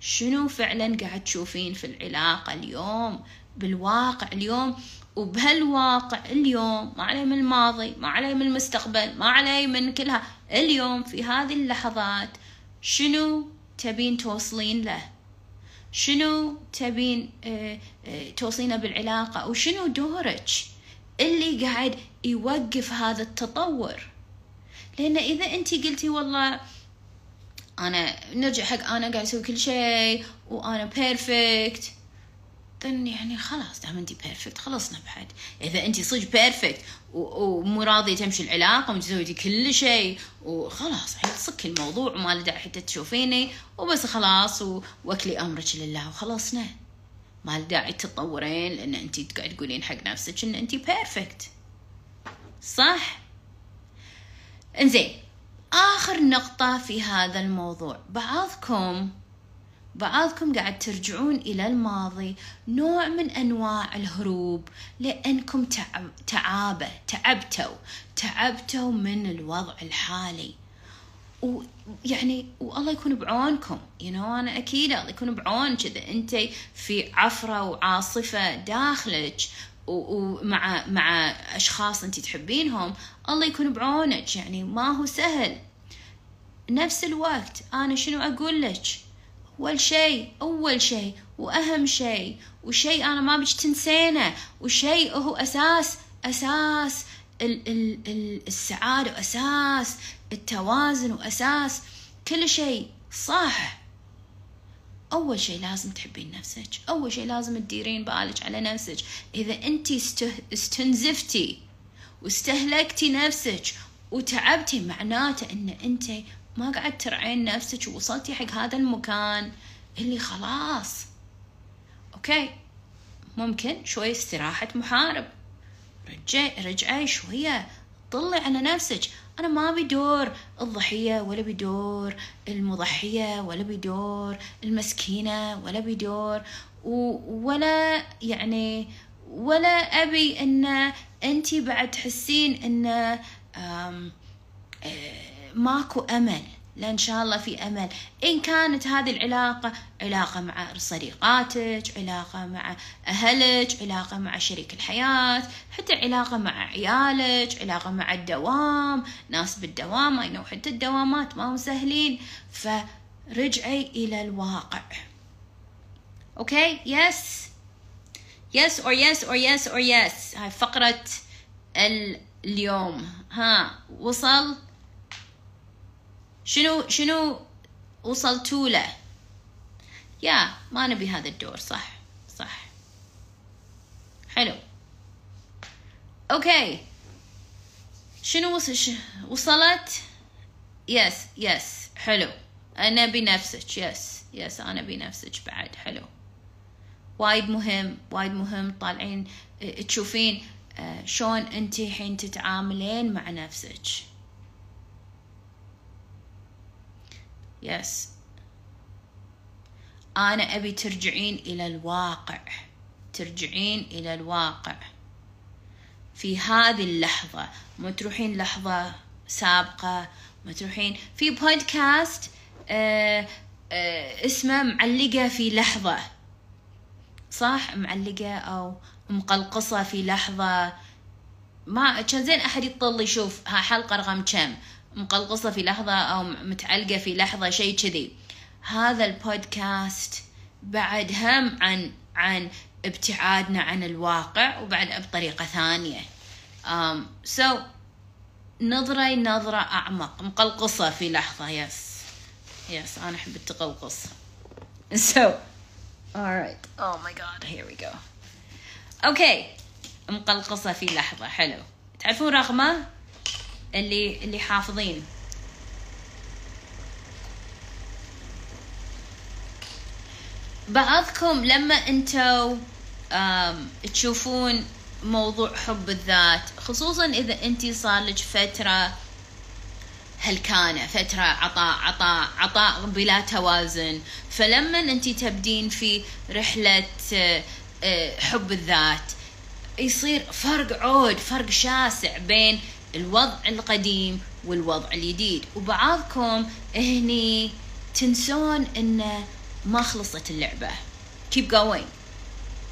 شنو فعلا قاعد تشوفين في العلاقة اليوم بالواقع اليوم وبهالواقع اليوم ما علي من الماضي ما علي من المستقبل ما علي من كلها. اليوم في هذه اللحظات شنو تبين توصلين له؟ شنو تبين آه آه توصينه بالعلاقة؟ وشنو دورك؟ اللي قاعد يوقف هذا التطور. لأن إذا أنت قلتي والله أنا نرجع حق أنا قاعد أسوي كل شيء وأنا perfect then يعني خلاص دام انت perfect خلصنا بعد. إذا انت صدق perfect ومو راضية تمشي العلاقة وتسوي كل شيء وخلاص يعني صك الموضوع وما له داعي حتى تشوفيني وبس خلاص واكلي أمرك لله وخلصنا. ما له داعي تتطورين لأن انت قاعد تقولين حق نفسك إن انت perfect صح؟ إنزين آخر نقطة في هذا الموضوع. بعضكم بعضكم قاعد ترجعون إلى الماضي نوع من أنواع الهروب لأنكم تعابة تعبتوا تعبتوا من الوضع الحالي. ويعني والله يكون بعونكم you know أنا أكيد الله يكون بعونك إذا أنت في عفرة وعاصفة داخلك. ومع مع أشخاص أنت تحبينهم الله يكون بعونك يعني ما هو سهل. نفس الوقت أنا شنو أقول لك؟ أول شيء أول شيء وأهم شيء وشيء أنا ما بيش تنسينه وشيء هو أساس أساس ال ال ال السعادة وأساس التوازن وأساس كل شيء صح. أول شيء لازم تحبين نفسك. أول شيء لازم تديرين بالك على نفسك. إذا أنت استنزفتي واستهلكتي نفسك وتعبتي معناته أن أنت ما قاعد ترعين نفسك ووصلتي حق هذا المكان اللي خلاص. أوكي؟ ممكن شوي استراحة محارب. رجعي رجعي شوية. طلي على نفسك. أنا ما بدور الضحية ولا بدور المضحية ولا بدور المسكينة ولا بدور ولا يعني ولا أبي أن أنت بعد تحسين أن آه، ماكو أمل. لإن شاء الله في أمل. إن كانت هذه العلاقة علاقة مع صديقاتك علاقة مع أهلك علاقة مع شريك الحياة حتى علاقة مع عيالك علاقة مع الدوام. ناس بالدوام أي حتى الدوامات ما هم سهلين. فرجعي إلى الواقع. أوكي؟ yes yes or yes or yes or yes هاي فقرة اليوم. ها وصل؟ شنو شنو وصلتوا له؟ يا ما نبي هذا الدور صح صح. حلو. أوكي. شنو وصل وصلت؟ yes yes. حلو. أنا بنفسك yes yes. أنا بنفسك بعد. حلو. وايد مهم وايد مهم. طالعين تشوفين آه، شلون أنت حين تتعاملين مع نفسك. yes أنا أبي ترجعين إلى الواقع. ترجعين إلى الواقع. في هذه اللحظة. ما تروحين لحظة سابقة. ما تروحين. في بودكاست آه آه اسمه معلقة في لحظة. صح؟ معلقة أو مقلقصة في لحظة. ما كان زين أحد يطل يشوف ها حلقة رقم كم؟ مقلقصة في لحظة أو متعلقة في لحظة شيء كذي. هذا البودكاست بعد هم عن عن ابتعادنا عن الواقع وبعد بطريقة ثانية. Um, so نظرة نظرة أعمق. مقلقصة في لحظة يس يس أنا أحب التقلقص. So alright oh my god here we go. Okay. مقلقصة في لحظة حلو. تعرفون رقمه اللي اللي حافظين. بعضكم لما أنتوا تشوفون موضوع حب الذات خصوصا إذا انت صار لك فترة هلكانة فترة عطاء عطاء عطاء بلا توازن فلما انت تبدين في رحلة آه، حب الذات يصير فرق عود فرق شاسع بين الوضع القديم والوضع الجديد. وبعضكم هني تنسون انه ما خلصت اللعبة. Keep going.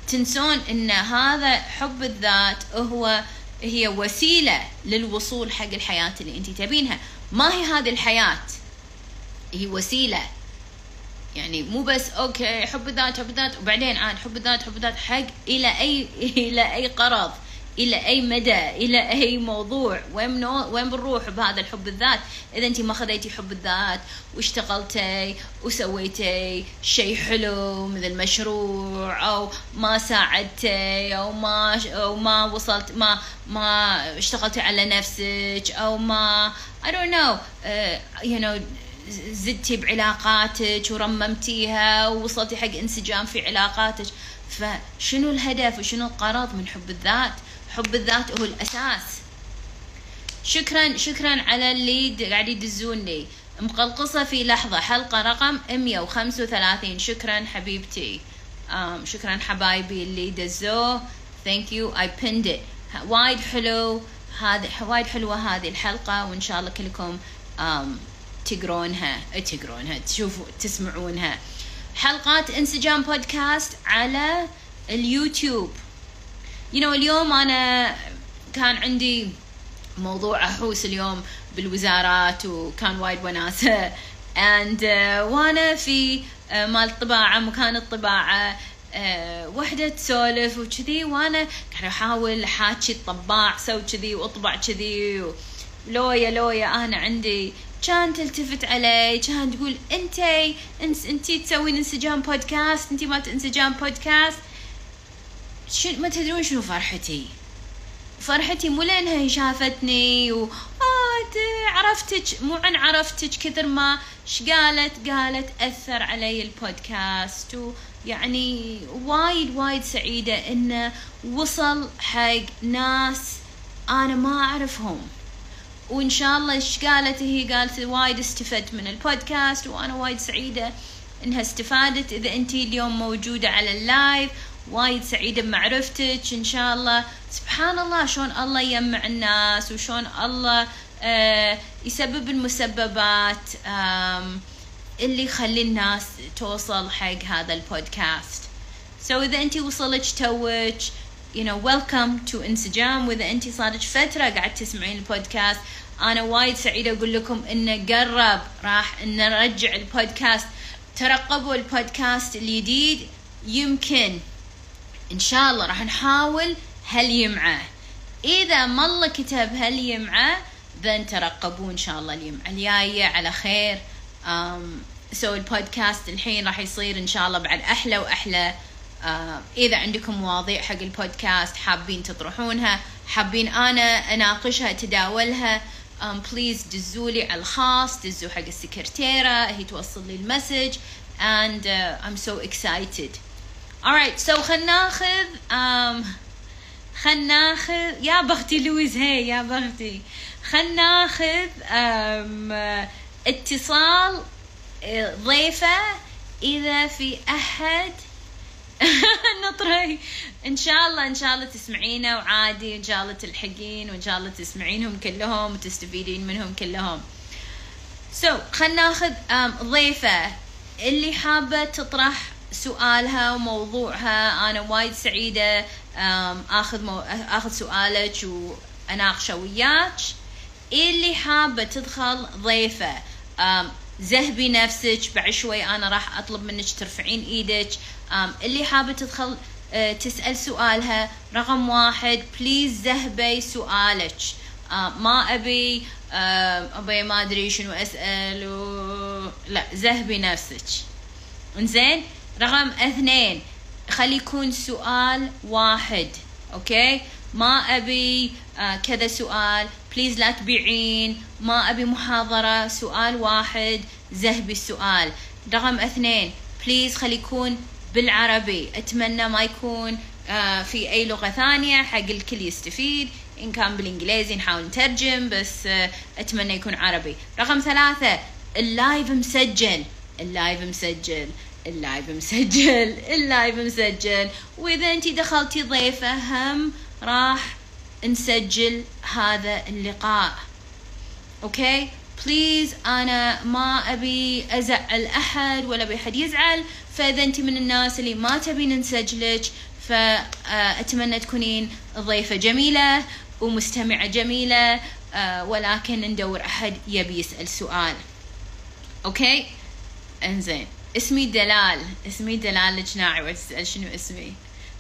تنسون إن هذا حب الذات هو هي وسيلة للوصول حق الحياة اللي انت تبينها. ما هي هذه الحياة؟ هي وسيلة. يعني مو بس أوكي حب الذات حب الذات وبعدين عاد حب الذات حب الذات حق إلى أي إلى أي غرض إلى أي مدى إلى أي موضوع وين وين بنروح بهذا الحب الذات؟ إذا انت ما خذيتي حب الذات واشتغلتي وسويتي شيء حلو مثل مشروع أو ما ساعدتي أو ما أو ما وصلت ما ما اشتغلتي على نفسك أو ما I don't know uh, you know زدتي بعلاقاتك ورممتيها ووصلتي حق انسجام في علاقاتك. فشنو الهدف وشنو الغرض من حب الذات؟ حب الذات هو الأساس. شكرا شكرا على اللي قاعد يدزون لي مقلقصة في لحظة. حلقة رقم 135 شكرا حبيبتي. um, شكرا حبايبي اللي دزوه. thank you I pinned it. وايد حلو. هذا وايد حلوة هذه الحلقة وإن شاء الله كلكم um, تقرونها. تقرونها. تشوفوا تسمعونها. حلقات إنسجام بودكاست على اليوتيوب. You know اليوم أنا كان عندي موضوع أحوس اليوم بالوزارات وكان وايد وناسة. And uh, وأنا في uh, مال الطباعة مكان الطباعة uh, وحدة تسولف وكذي وأنا قاعد أحاول أحاكي الطباع سوي كذي وأطبع كذي لويا لويا أنا عندي كان تلتفت علي كان تقول أنتي أنتي تسوين إنسجام بودكاست أنتي ما انسجام بودكاست ما تدرون شنو فرحتي؟ فرحتي مو لأنها شافتني و آه عرفتك مو عن عرفتك كثر ما ش قالت قالت أثر علي البودكاست ويعني وايد وايد سعيدة انه وصل حق ناس أنا ما أعرفهم. وإن شاء الله إيش قالت؟ هي قالت وايد استفدت من البودكاست وأنا وايد سعيدة إنها استفادت. إذا انت اليوم موجودة على ال live وايد سعيدة بمعرفتك إن شاء الله. سبحان الله شلون الله يجمع الناس وشلون الله آه يسبب المسببات اللي يخلي الناس توصل حق هذا البودكاست. so so إذا أنت وصلك توك you know welcome to انسجام وإذا أنت صارت فترة قاعد تسمعين البودكاست أنا وايد سعيدة أقول لكم إنه قرب راح نرجع البودكاست. ترقبوا البودكاست الجديد يمكن إن شاء الله راح نحاول هاليمعة إذا ما الله كتب هاليمعة then ترقبوا إن شاء الله اليمعة. الجاية على خير. so البودكاست الحين راح يصير إن شاء الله بعد أحلى وأحلى. uh, إذا عندكم مواضيع حق البودكاست حابين تطرحونها حابين أنا أناقشها أتداولها um, please دزولي على الخاص دزوا حق السكرتيرة هي توصل لي ال message and uh, I'm so excited. Alright so خلنا ناخذ um, خلنا ناخذ يا بختي لويز هي يا بختي خلنا ناخذ um, اتصال ضيفة إذا في أحد. نطري. إن شاء الله إن شاء الله تسمعينا وعادي إن شاء الله تلحقين وإن شاء الله تسمعينهم كلهم وتستفيدين منهم كلهم. سو so, خلنا ناخذ ضيفة. اللي حابة تطرح سؤالها وموضوعها. أنا وايد سعيدة آخذ مو... آخذ سؤالك وأناقشه وياك. اللي حابة تدخل ضيفه زهبي نفسك بعد شوي أنا راح أطلب منك ترفعين إيدك. اللي حابة تدخل أه، تسأل سؤالها رقم واحد بليز زهبي سؤالك. ما أبي أبي ما أدري شنو أسأل و... لا زهبي نفسك. إنزين؟ رقم اثنين. خلي يكون سؤال واحد أوكي؟ ما أبي آه كذا سؤال. please لا تبيعين. ما أبي محاضرة سؤال واحد. زهبي السؤال. رقم اثنين. please خلي يكون بالعربي. أتمنى ما يكون آه في أي لغة ثانية. حق الكل يستفيد. إن كان بالإنجليزي نحاول نترجم بس آه أتمنى يكون عربي. رقم ثلاثة. ال live مسجل. ال live مسجل. ال live مسجل ال live مسجل. وإذا أنت دخلتي ضيفة هم راح نسجل هذا اللقاء. أوكي؟ please أنا ما أبي أزعل أحد ولا أبي أحد يزعل. فإذا أنت من الناس اللي ما تبين نسجلك فأتمنى تكونين ضيفة جميلة ومستمعة جميلة آه، ولكن ندور أحد يبي يسأل سؤال. أوكي؟ إنزين. اسمي دلال. اسمي دلال الجناعي وتسأل شنو اسمي؟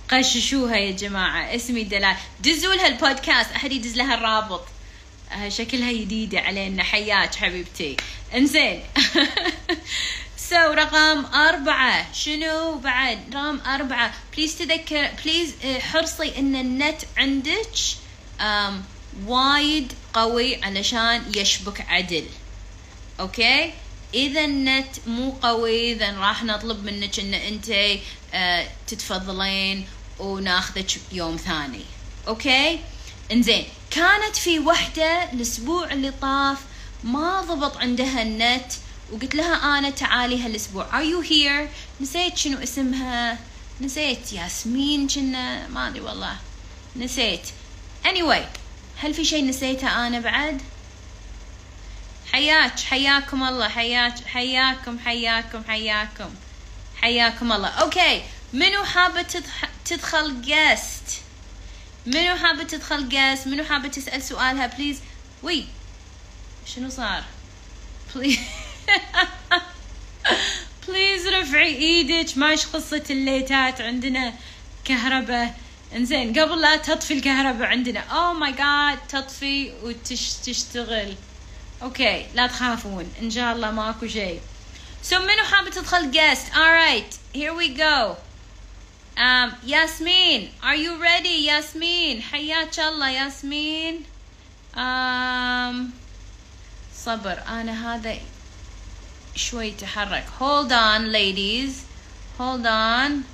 قششوها يا جماعة. اسمي دلال. دزوا لها البودكاست. أحد يدز لها الرابط. آه شكلها جديدة علينا. حياك حبيبتي. انزين. so رقم أربعة. شنو بعد؟ رقم أربعة. please تذكر please آه، حرصي إن النت عندك وايد قوي علشان يشبك عدل. أوكي إذا النت مو قوي إذا راح نطلب منك إن أنت آه، تتفضلين وناخذك يوم ثاني. أوكي؟ إنزين كانت في وحدة الأسبوع اللي طاف ما ضبط عندها النت وقلت لها أنا تعالي هالأسبوع. Are you here? نسيت شنو اسمها. نسيت ياسمين كنا ما أدري والله. نسيت. Anyway هل في شيء نسيته أنا بعد؟ حياك حياكم الله حياك حياكم حياكم حياكم. حياكم الله. okay منو حابة تدخل guest منو حابة تدخل guest منو حابة تسأل سؤالها؟ please وي. شنو صار؟ please please رفعي إيدك. ماش قصة الليتات عندنا؟ كهرباء. إنزين قبل لا تطفي الكهرباء عندنا. oh my God تطفي وتشتغل okay لا تخافون. إن شاء الله ماكو شيء. So منو حابة تدخل guest? Alright here we go. Um, ياسمين are you ready? ياسمين حياك الله ياسمين. Um, صبر. أنا هذا شوي تحرك. Hold on ladies. Hold on.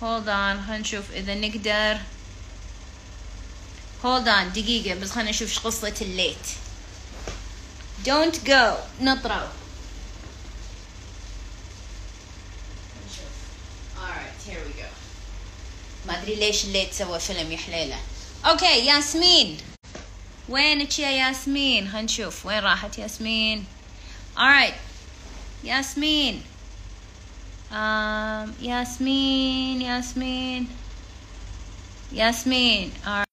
Hold on. خلينا نشوف إذا نقدر. Hold on. دقيقة بس خلينا نشوف إيش قصة الليت. Don't go. نطروا alright here we go. ما أدري ليش الليت سوى فيلم يا حليلة. okay ياسمين. وينك يا ياسمين؟ خلينا نشوف. وين راحت ياسمين؟ Alright. ياسمين. Um, ياسمين ياسمين. ياسمين. Alright.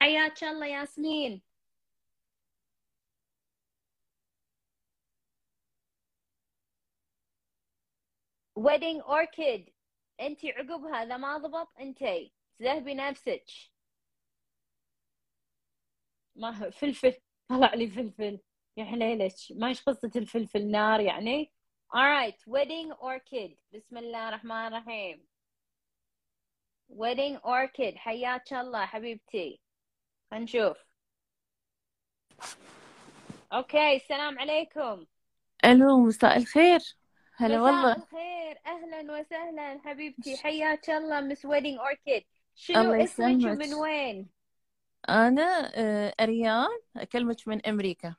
حياك الله ياسمين. Wedding orchid انت عقبها اذا ما ضبط انت. ذهبي نفسك. ما فلفل. طلع لي فلفل. يا حليلك. ما إيش قصة الفلفل نار يعني؟ Alright wedding orchid بسم الله الرحمن الرحيم. Wedding orchid حياك الله حبيبتي. خلينا نشوف. okay السلام عليكم. ألو مساء الخير. هلا مساء والله. الخير. أهلا وسهلا حبيبتي. حياك الله Miss Wedding Orchid شنو اسمك. ومن وين؟ أنا آه، أريان. أكلمك من أمريكا.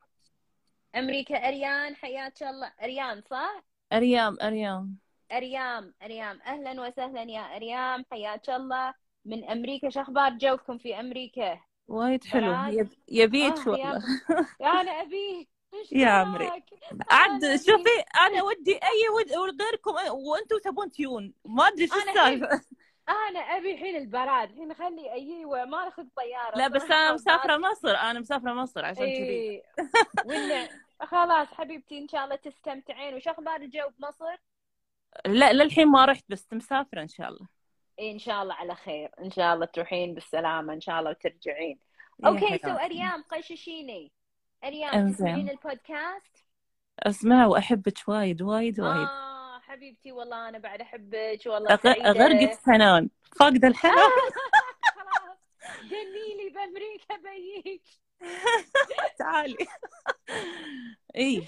أمريكا. أريان حياك الله. أريان صح؟ أريام أريام. أريام أريام. أهلا وسهلا يا أريام. حياك الله. من أمريكا. شو أخبار جوكم في أمريكا؟ وايد حلو. يبيك آه، والله. أنا إيش يا عمري. عاد شوفي أنا ودي أي ود غيركم وأنتم تبون تيون. ما أدري شو السالفة. أنا أبي الحين البراد. الحين خلي أيوه ما ناخذ طيارة. لا بس أنا مسافرة. مصر. أنا مسافرة مصر عشان كذي. إيه. خلاص حبيبتي إن شاء الله تستمتعين. وش أخبار الجو بمصر؟ لا للحين ما رحت بس مسافرة إن شاء الله. إيه إن شاء الله على خير. إن شاء الله تروحين بالسلامة. إن شاء الله وترجعين أوكي سو. أريام قششيني. اريام إنزين. تسمعين البودكاست؟ أسمع وأحبك وايد وايد وايد. آه حبيبتي والله أنا بعد أحبك والله سعيدة. أغرقك حنان فاقده الحنان خلاص جنيلي بأمريكا بيك تعالي. إي.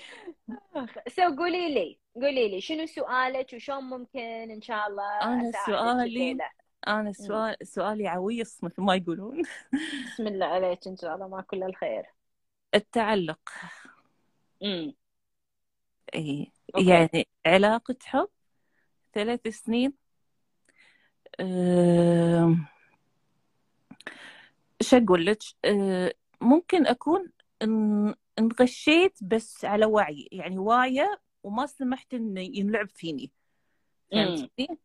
سو قولي لي قولي لي شنو سؤالك وشون ممكن إن شاء الله أنا أساعدك سؤالي-؟ أنا سؤال سؤالي عويص مثل ما يقولون. بسم الله عليك إن شاء الله ما كل الخير. التعلق. امم إي. يعني علاقة حب ثلاث سنين. إيش أقول لك؟ أه، ممكن أكون ان- انغشيت بس على وعي يعني واعية وما سمحت إن ينلعب فيني. فهمتني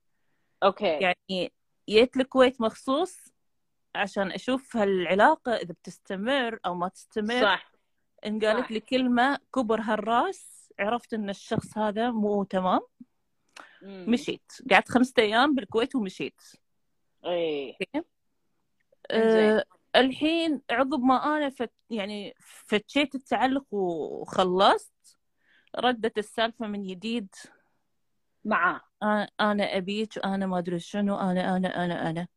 okay. يعني جيت الكويت مخصوص عشان أشوف هالعلاقة إذا بتستمر أو ما تستمر. صح. إن قالت. لي كلمة كبر هالراس عرفت إن الشخص هذا مو تمام. مم. مشيت. قعدت خمسة أيام بالكويت ومشيت. إيه. أه الحين عقب ما أنا فت يعني فتشيت التعلق وخلصت. ردت السالفة من جديد معاه. أنا أبيك أنا ما أدري شنو أنا أنا أنا أنا.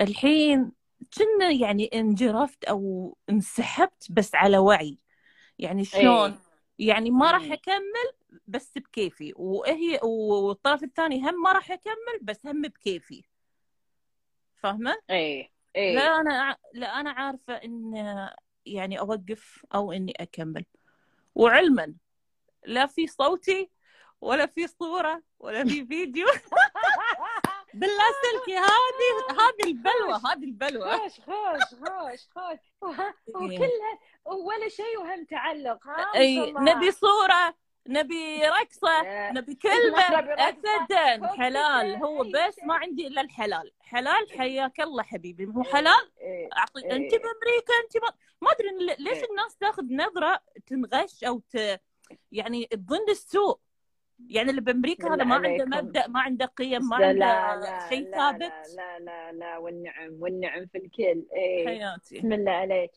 الحين كنا يعني انجرفت أو انسحبت بس على وعي. يعني شلون؟ إيه. يعني ما راح. أكمل بس بكيفي وهي والطرف الثاني هم ما راح اكمل بس هم بكيفي. فاهمة؟ إيه إيه. لا أنا لا أنا عارفة إن يعني أوقف أو إني أكمل. وعلما لا في صوتي ولا في صورة ولا في فيديو. باللاسلكي هذه هذه البلوة هذه البلوة خوش خوش خوش خوش وه- وكلها ولا شيء وهم تعلق ها أي. نبي صورة نبي رقصة. نبي كلمة. ابدا حلال هو بس. ما عندي إلا الحلال حلال حياك الله حبيبي مو حلال إيه. أعطي إيه. انت بأمريكا انت ما ما أدري ليش إيه. الناس تاخذ نظرة تنغش أو ت... يعني تظن السوء يعني اللي بأمريكا هذا ما عنده. مبدأ ما عنده قيم ما لا عنده لا لا شيء لا ثابت لا لا لا والنعم والنعم في الكل إيه حياتي بسم الله عليك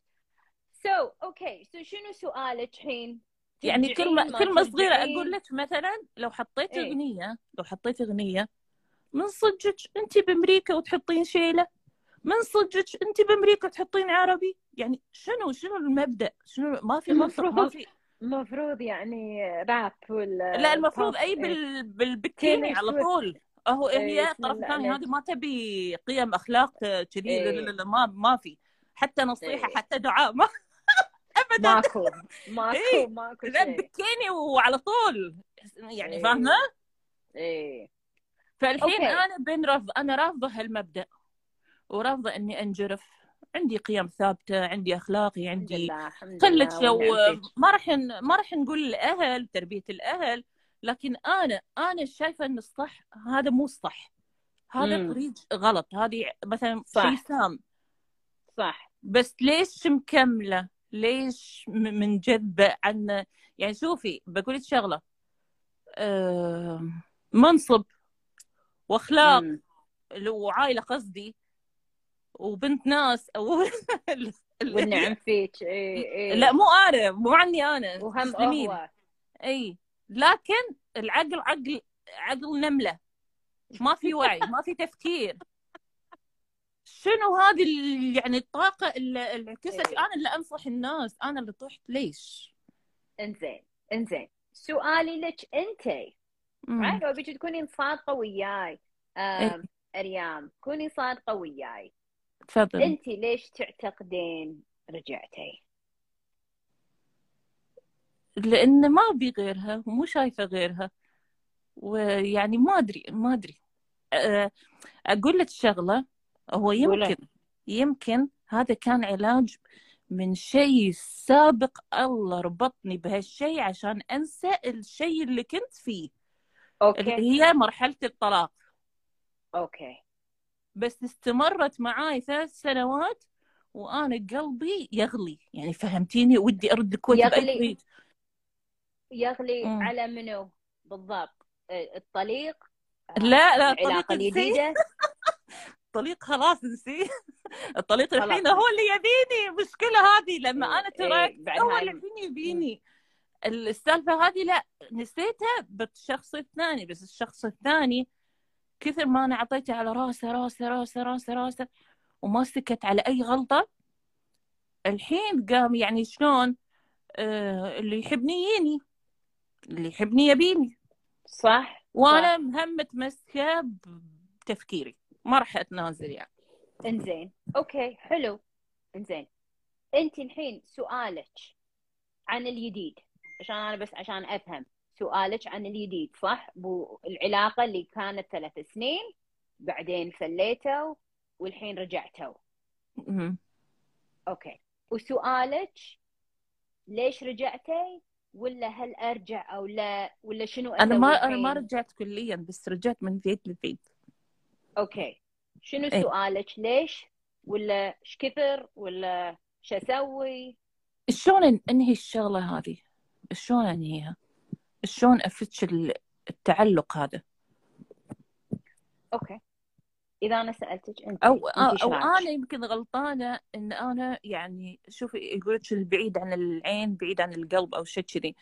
so okay so شنو سؤالك الحين؟ يعني كلمه صغيره ترجعين؟ أقول لك مثلا لو حطيت إيه. أغنية لو حطيت أغنية من صدقك انت بأمريكا وتحطين شيلة من صدقك انت بأمريكا تحطين عربي يعني شنو شنو المبدأ شنو ما في منطق ما في المفروض يعني راب ولا لا المفروض أي إيه. بال... بالبكيني على. طول هو إيه، هي الطرف الثاني. هذه ما تبي قيم أخلاق كذي لا لا إيه. لا ما ما في حتى نصيحة إيه. حتى دعاء ما ابدا ماكو ماكو إيه. ماكو لا بكيني وعلى طول يعني إيه. فاهمة إيه فالحين أوكي. أنا بين رافضه أنا رافضة هالمبدأ ورافضة إني أنجرف عندي قيم ثابتة عندي أخلاقي عندي لله لو. ما راح ن- ما راح نقول الأهل تربية الأهل لكن أنا أنا شايفة إن الصح هذا مو الصح هذا مم. طريق غلط هذه مثلا. شيء سام صح بس ليش مكملة ليش منجذبة عن يعني شوفي بقول لك شغلة منصب وأخلاق. وعائله قصدي وبنت ناس أو والنعم فيك إيه إيه لا مو أنا مو عني أنا وهم. هو إي لكن العقل عقل عقل نملة ما في وعي ما في تفكير شنو هذه يعني الطاقة اللي انعكست إيه. أنا اللي أنصح الناس أنا اللي طحت ليش؟ إنزين إنزين سؤالي لك أنت? لو بيجي تكونين صادقة وياي إيه. أريام كوني صادقة وياي تفضل انت ليش تعتقدين رجعتي؟ لأن ما أبي غيرها ومو شايفة غيرها. ويعني ما أدري ما أدري. أه، أقول لك شغلة. هو. يمكن يمكن هذا كان علاج من شيء سابق الله ربطني بهالشيء عشان أنسى الشيء اللي كنت فيه. اللي okay. هي مرحلة الطلاق. okay. بس استمرت معاي ثلاث سنوات وأنا قلبي يغلي. يعني فهمتيني؟ ودي أرد الكويت يغلي. يغلي مم. على منو؟ بالضبط. آه، الطليق. آه، لا لا العلاقة الطليق الجديده الطليق خلاص نسي الطليق. الحين هو اللي يبيني. المشكلة هذه لما إيه، أنا إيه، تركت بعد هو اللي الحين يبيني. السالفة هذه لا نسيتها بالشخص الثاني بس الشخص الثاني كثر ما أنا أعطيته على راسه راسه راسه راسه راسه وما سكت على أي غلطة الحين قام يعني شلون آه اللي يحبني يجيني اللي يحبني يبيني. صح وأنا مهمة مسكه بتفكيري ما راح أتنازل يعني. إنزين okay حلو. إنزين أنت الحين سؤالك عن الجديد عشان أنا بس عشان أفهم. سؤالك عن الجديد صح؟ بو العلاقة اللي كانت ثلاث سنين بعدين فليتوا والحين رجعتوا. okay. وسؤالك ليش رجعتي؟ ولا هل أرجع أو لا؟ ولا شنو أنا ما أنا ما؟ رجعت كليا بس رجعت من بيت لبيت okay. شنو إيه. سؤالك؟ ليش؟ ولا إيش كثر؟ ولا شو أسوي؟ شلون إنهي الشغلة هذه؟ شلون أنهيها؟ شلون افتش ال- التعلق هذا؟ okay. إذا أنا سألتك أنت أو أنت أو شو رأيك؟ أنا يمكن غلطانة إن أنا يعني شوفي يقول لك البعيد عن العين بعيد عن القلب أو شيء كذي.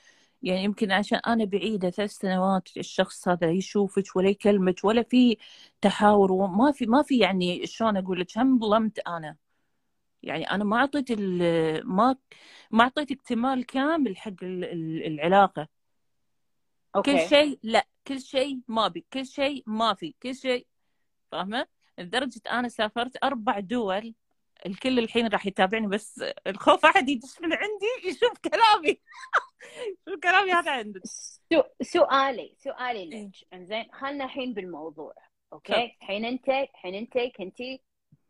يعني يمكن عشان أنا بعيدة ثلاث سنوات الشخص هذا يشوفك ولا يكلمك ولا في تحاور وما في ما في يعني شلون أقول لك هم ظلمت أنا. يعني أنا ما أعطيت ال- ما ما أعطيت اكتمال كامل حق ال- العلاقه كل شيء لا كل شيء ما بي كل شيء ما في كل شيء فاهمة لدرجة أنا سافرت أربع دول الكل الحين راح يتابعني بس الخوف أحد يدش من عندي يشوف كلامي شوف كلامي هذا عندك. سؤالي سؤالي إيه. لك إنزين خلنا الحين بالموضوع. أوكي الحين أنت الحين أنت كنتي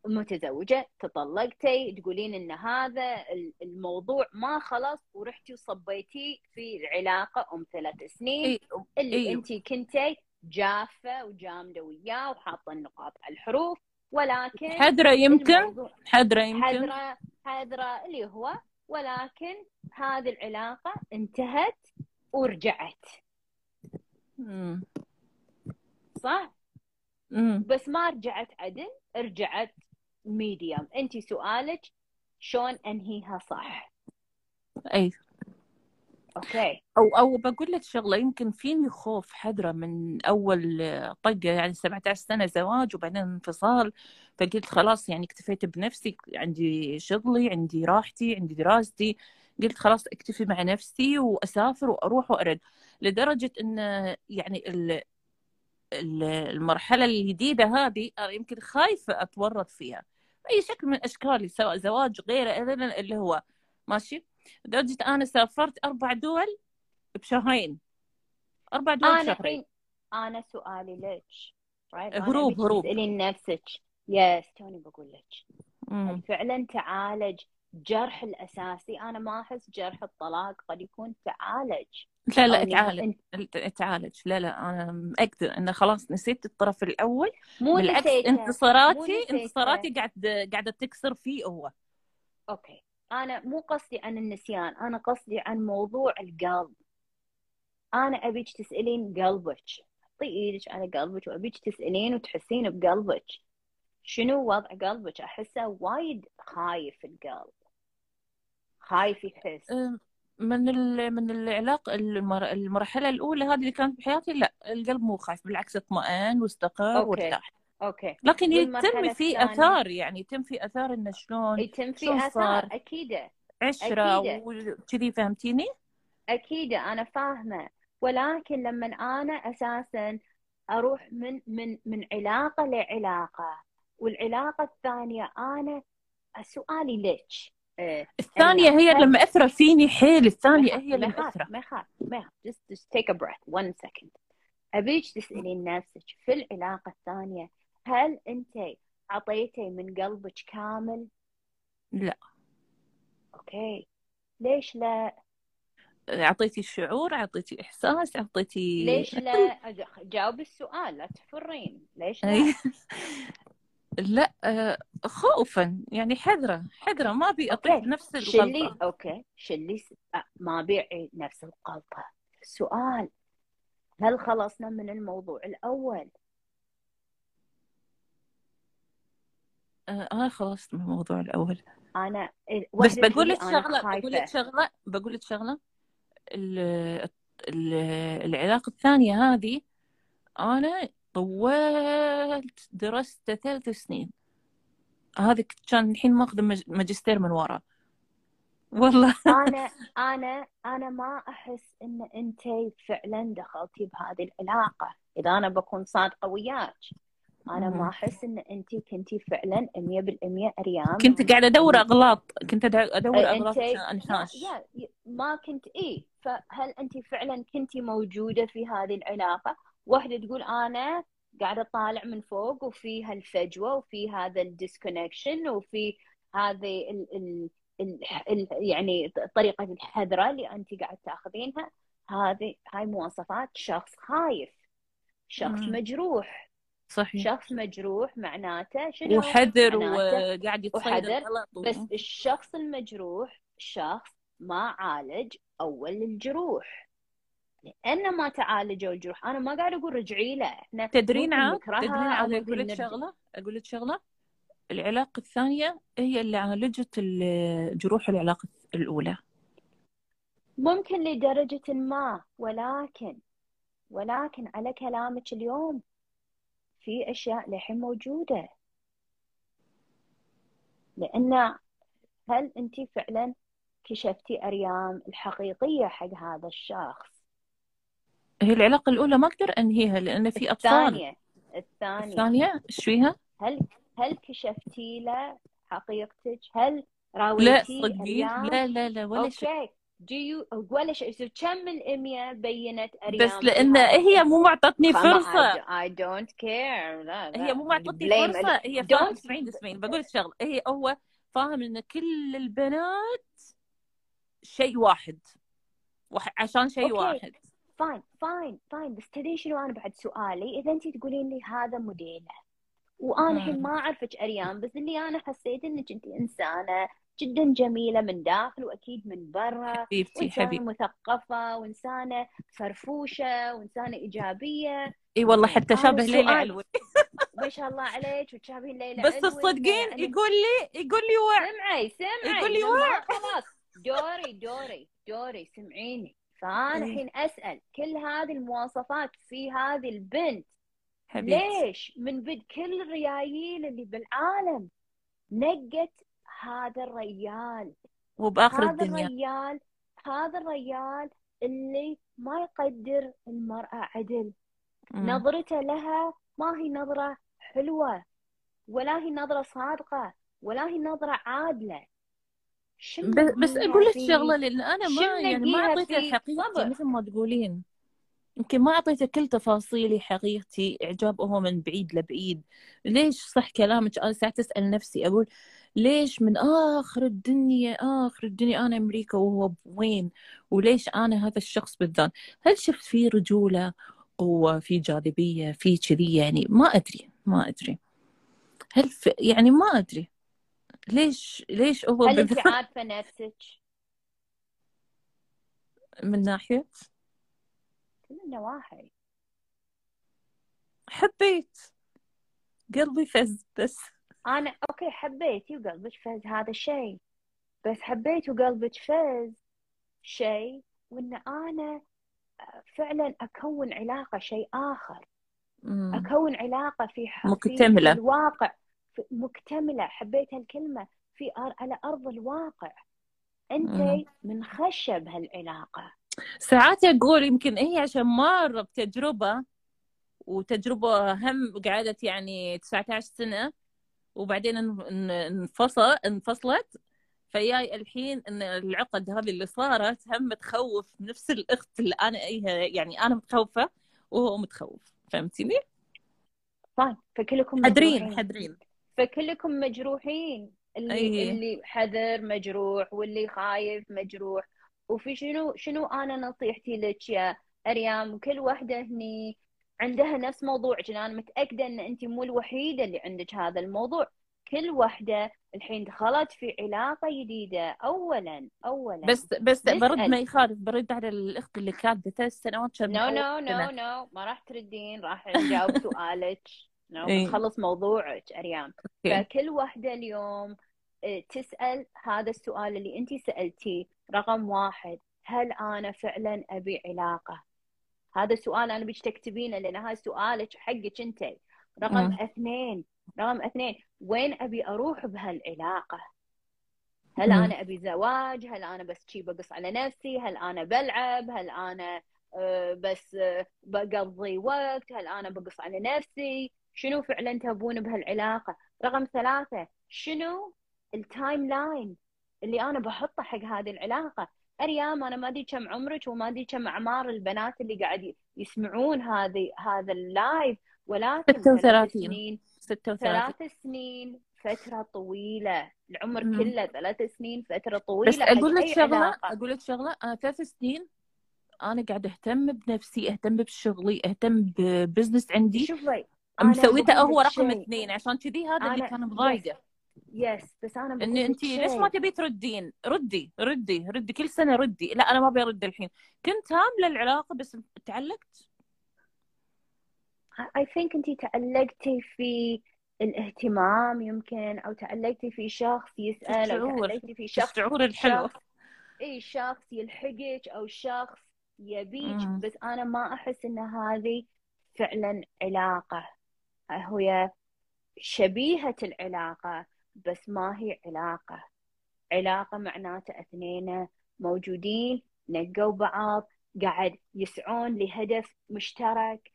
متزوجة تطلقتي تقولين إن هذا ال- الموضوع ما خلص ورحتي وصبيتي في العلاقة أم ثلاث سنين إيه اللي إيه. انت كنتي جافة وجامدة وياه وحاطة النقاط على الحروف ولكن حذرة يمكن حذرة يمكن حذرة حذرة اللي هو ولكن هذه العلاقة انتهت ورجعت مم. صح؟ مم. بس ما رجعت عدل رجعت medium انت سؤالك شلون انهيها صح. أي. okay. أو أو بقول لك شغلة يمكن فيني خوف حذرة من أول طقة يعني 17 سنة زواج وبعدين انفصال فقلت خلاص يعني اكتفيت بنفسي عندي شغلي عندي راحتي عندي دراستي قلت خلاص اكتفي مع نفسي وأسافر وأروح وأرد. لدرجة إن يعني ال المرحلة الجديدة هذه أنا يمكن خايفة أتورط فيها. أي شكل من اشكال سواء زواج غيره اللي هو. ماشي؟ لدرجه أنا سافرت أربع دول بشهرين. أربع دول أنا بشهرين. أنا سؤالي ليش؟ right أنا هروب هروب. تسألين نفسك. yes توني بقول لك. فعلا تعالج جرح الأساسي. أنا ما أحس جرح الطلاق قد يكون تعالج. لا لا اتعالج انت اتعالج لا لا أنا مأكدة إنه خلاص نسيت الطرف الأول. مو بالعكس نسيته. مو انتصاراتي نسيته. انتصاراتي قاعد قاعدة تكسر فيه هو. okay. أنا مو قصدي عن النسيان. أنا قصدي عن موضوع القلب. أنا أبيك تسألين قلبك. حطي إيدك على قلبك وأبيك تسألين وتحسين بقلبك. شنو وضع قلبك؟ أحسه وايد خايف القلب. خايف يحس من ال... من العلاقة المر... المرحلة الأولى هذه اللي كانت بحياتي لا القلب مو خايف بالعكس اطمئن واستقر وارتاح. أوكي. لكن يتم في آثار يعني يتم في آثار إنه شلون يتم في شلون آثار أكيد أكيد وكذي فهمتيني؟ أكيد أنا فاهمة. ولكن لما أنا أساسا أروح من من من علاقة لعلاقة والعلاقة الثانية أنا سؤالي ليش؟ الثانية إنه هي اللي مأثرة فيني حيل الثانية هي اللي ما يخاف مأثرة ما يخاف ما يخاف just, just take a breath. One second. أبيك تسألين نفسك في العلاقة الثانية هل أنت عطيتي من قلبك كامل؟ لا. okay. ليش لا؟ أعطيتي شعور أعطيتي إحساس أعطيتي ليش لا؟ جاوبي السؤال لا تفرين. ليش لا؟ لا آه، خوفا يعني حذرة حذرة ما أبي أطيح okay. بنفس شلي okay. شلي أ- ما أبي نفس الغلطة. السؤال هل خلصنا من الموضوع الأول؟ آه، أنا خلصت من الموضوع الأول. أنا بس وحدة بقول لك شغلة بقول لك شغلة بقول لك شغلة. ال- ال- العلاقة الثانية هذه أنا طولت درست ثلاث سنين. هذا كان الحين ماخذ ماجستير من ورا. والله. أنا أنا أنا ما أحس إن أنت فعلا دخلتي بهذه العلاقة. إذا أنا بكون صادقة وياك. أنا ما. أحس إن أنت كنتي فعلا 100% اريام كنت قاعدة أدور م- أغلاط. كنت لا أنحاش يا يا- ما كنت إيه فهل أنت فعلا كنتي موجودة في هذه العلاقة؟ واحدة تقول أنا قاعدة طالع من فوق وفي هالفجوة وفي هذا ال disconnection وفي هذه ال ال ال ال يعني طريقة الحذرة اللي انت قاعد تأخذينها. هذه هاي مواصفات شخص خايف شخص مم. مجروح. صحيح. شخص مجروح معناته شنو؟ وحذر وقاعد يتصيد. بس الشخص المجروح شخص ما عالج أول الجروح. لأن ما تعالجوا الجروح أنا ما قاعد أقول رجعي له. إحنا تدرين عاد تدرين عاد ممكن لك نرجع. شغلة؟ أقول لك شغلة؟ العلاقة الثانية هي اللي عالجت ال- جروح العلاقة الأولى. ممكن لدرجة ما ولكن ولكن على كلامك اليوم في أشياء للحين موجودة. لأن هل أنت فعلا كشفتي أريام الحقيقية حق هذا الشخص؟ هي العلاقة الأولى ما أقدر أنهيها لأن في أطفال. الثانية الثانية. الثانية إيش فيها؟ هل هل كشفتي له حقيقتك؟ هل لا راويتيه صدقين لا لا لا ولا شيء. you ولا شيء. كم الأمية بينت بس أريام في لأن هي مو معطتني فرصة. I don't care. لا هي لا مو معطتني فرصة. هي فاهم اسمعين اسمعين بقول لك شغلة. هي هو فاهم إن كل البنات شيء واحد. عشان شيء واحد. فاين فاين فاين. بس تدري شنو أنا بعد سؤالي؟ إذا أنت تقولين لي هذا موديله وأنا الحين. ما اعرفك أريان بس اللي أنا حسيت إنك انت إنسانة جدا جميلة من داخل وأكيد من برا. حبيبتي حبيبتي. مثقفة وإنسانة فرفوشة وإنسانة إيجابية. إي والله حتى أنا شابه ليلى علوي ما شاء الله عليك وتشابهين ليلى بس تصدقين يقول لي يقول لي وع سمعي سمعي. يقول لي وع خلاص. دوري دوري دوري. سمعيني. فأنا إيه. الحين أسأل كل هذه المواصفات في هذه البنت حبيبتي. ليش من بد كل الريايل اللي بالعالم نقت هذا الريال؟ وبآخر هذا الدنيا. الريال هذا الريال اللي ما يقدر المرأة عدل. مم. نظرته لها ما هي نظرة حلوة ولا هي نظرة صادقة ولا هي نظرة عادلة. بس بس أقول لك فيه؟ شغلة لأن أنا ما يعني ما نلاقيها اعطيته؟ حقيقتي. مثل ما تقولين. يمكن ما اعطيته كل تفاصيلي حقيقتي إعجاب هو من بعيد لبعيد. ليش صح كلامك؟ أنا ساعات أسأل نفسي أقول ليش من آخر الدنيا آخر الدنيا أنا أمريكا وهو وين؟ وليش أنا هذا الشخص بالذات؟ هل شفت فيه رجولة قوة في جاذبية في كذي؟ يعني ما أدري ما أدري. هل في يعني ما أدري. ليش ليش هو هل انت عارفة نفسك؟ من ناحية؟ كل النواحي. حبيت. قلبي فز بس. أنا أوكي حبيتي وقلبك فز هذا شيء. بس حبيت وقلبك فز شيء وإن أنا فعلا أكون علاقة شيء آخر. أكون علاقة في ح- في. الواقع. في مكتملة حبيت هالكلمة في أر- على أرض الواقع. أنت مم. من خشب هالعلاقة. ساعات أقول يمكن هي عشان مارة بتجربة وتجربة هم قعدت يعني 19 سنة وبعدين إن- إن- انفصل انفصلت. فياي الحين إن العقد هذه اللي صارت هم تخوف نفس الإخت اللي أنا يعني أنا متخوفة وهو متخوف. فهمتيني؟ fine فكلكم حذرين حذرين فكلكم مجروحين. اللي أي. اللي حذر مجروح واللي خايف مجروح. وفي شنو شنو أنا نصيحتي لك يا أريام؟ كل وحده هني عندها نفس موضوعك أنا متأكدة إن انت مو الوحيدة اللي عندك هذا الموضوع. كل وحده الحين دخلت في علاقة جديدة. اولا اولا. بس بس برد نسأل. ما يخالف. برد على الإخت اللي كانت ثلاث سنوات. no no no. no ما راح تردين راح نجاوب سؤالك. no إي. بنخلص موضوعك اريام okay. فكل واحدة اليوم آه، تسأل هذا السؤال اللي انت سألتيه رقم واحد هل أنا فعلا أبي علاقة؟ هذا السؤال أنا بيش تكتبينه لأن هذا سؤالك حقك أنت. رقم مم. اثنين رقم اثنين وين أبي أروح بهالعلاقة؟ هل. أنا أبي زواج؟ هل أنا بس شي بقص على نفسي؟ هل أنا بلعب؟ هل أنا آه، بس آه، بقضي وقت؟ هل أنا بقص على نفسي؟ شنو فعلا تبون بهالعلاقة؟ رقم ثلاثة شنو ال timeline اللي أنا بحطه حق هذه العلاقة؟ أريام أنا ما أدري كم عمرك وما أدري كم أعمار البنات اللي قاعد يسمعون هذه هذا ال live ولكن ثلاث 36. سنين 36 ثلاث سنين فترة طويلة. العمر مم. كله ثلاث سنين فترة بس طويلة حق أقول لك أي شغلة علاقة. أقول لك شغلة أنا ثلاث سنين أنا قاعدة أهتم بنفسي أهتم بشغلي أهتم ب business عندي. شوفي أنا مسويته هو رقم. اثنين. عشان كذي هذا اللي كان مضايقه. yes بس بقول ان انت ليش. ما تبي تردين؟ ردي ردي ردي. كل سنة ردي. لا أنا ما أبي أرد الحين. كنت هاملة العلاقة بس تعلقت؟ I think أنت تعلقتي في الاهتمام يمكن أو تعلقتي في شخص أو الشعور تعلقتي في شخص الشعور الحلو شخص إي شخص يلحقك أو شخص يبيك. بس أنا ما أحس إن هذه فعلا علاقة. هي شبيهة العلاقة بس ما هي علاقة. علاقة معناته اثنين موجودين نقوا بعض قاعد يسعون لهدف مشترك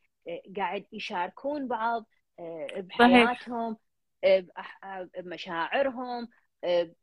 قاعد يشاركون بعض آه، بحياتهم آه، آه، بمشاعرهم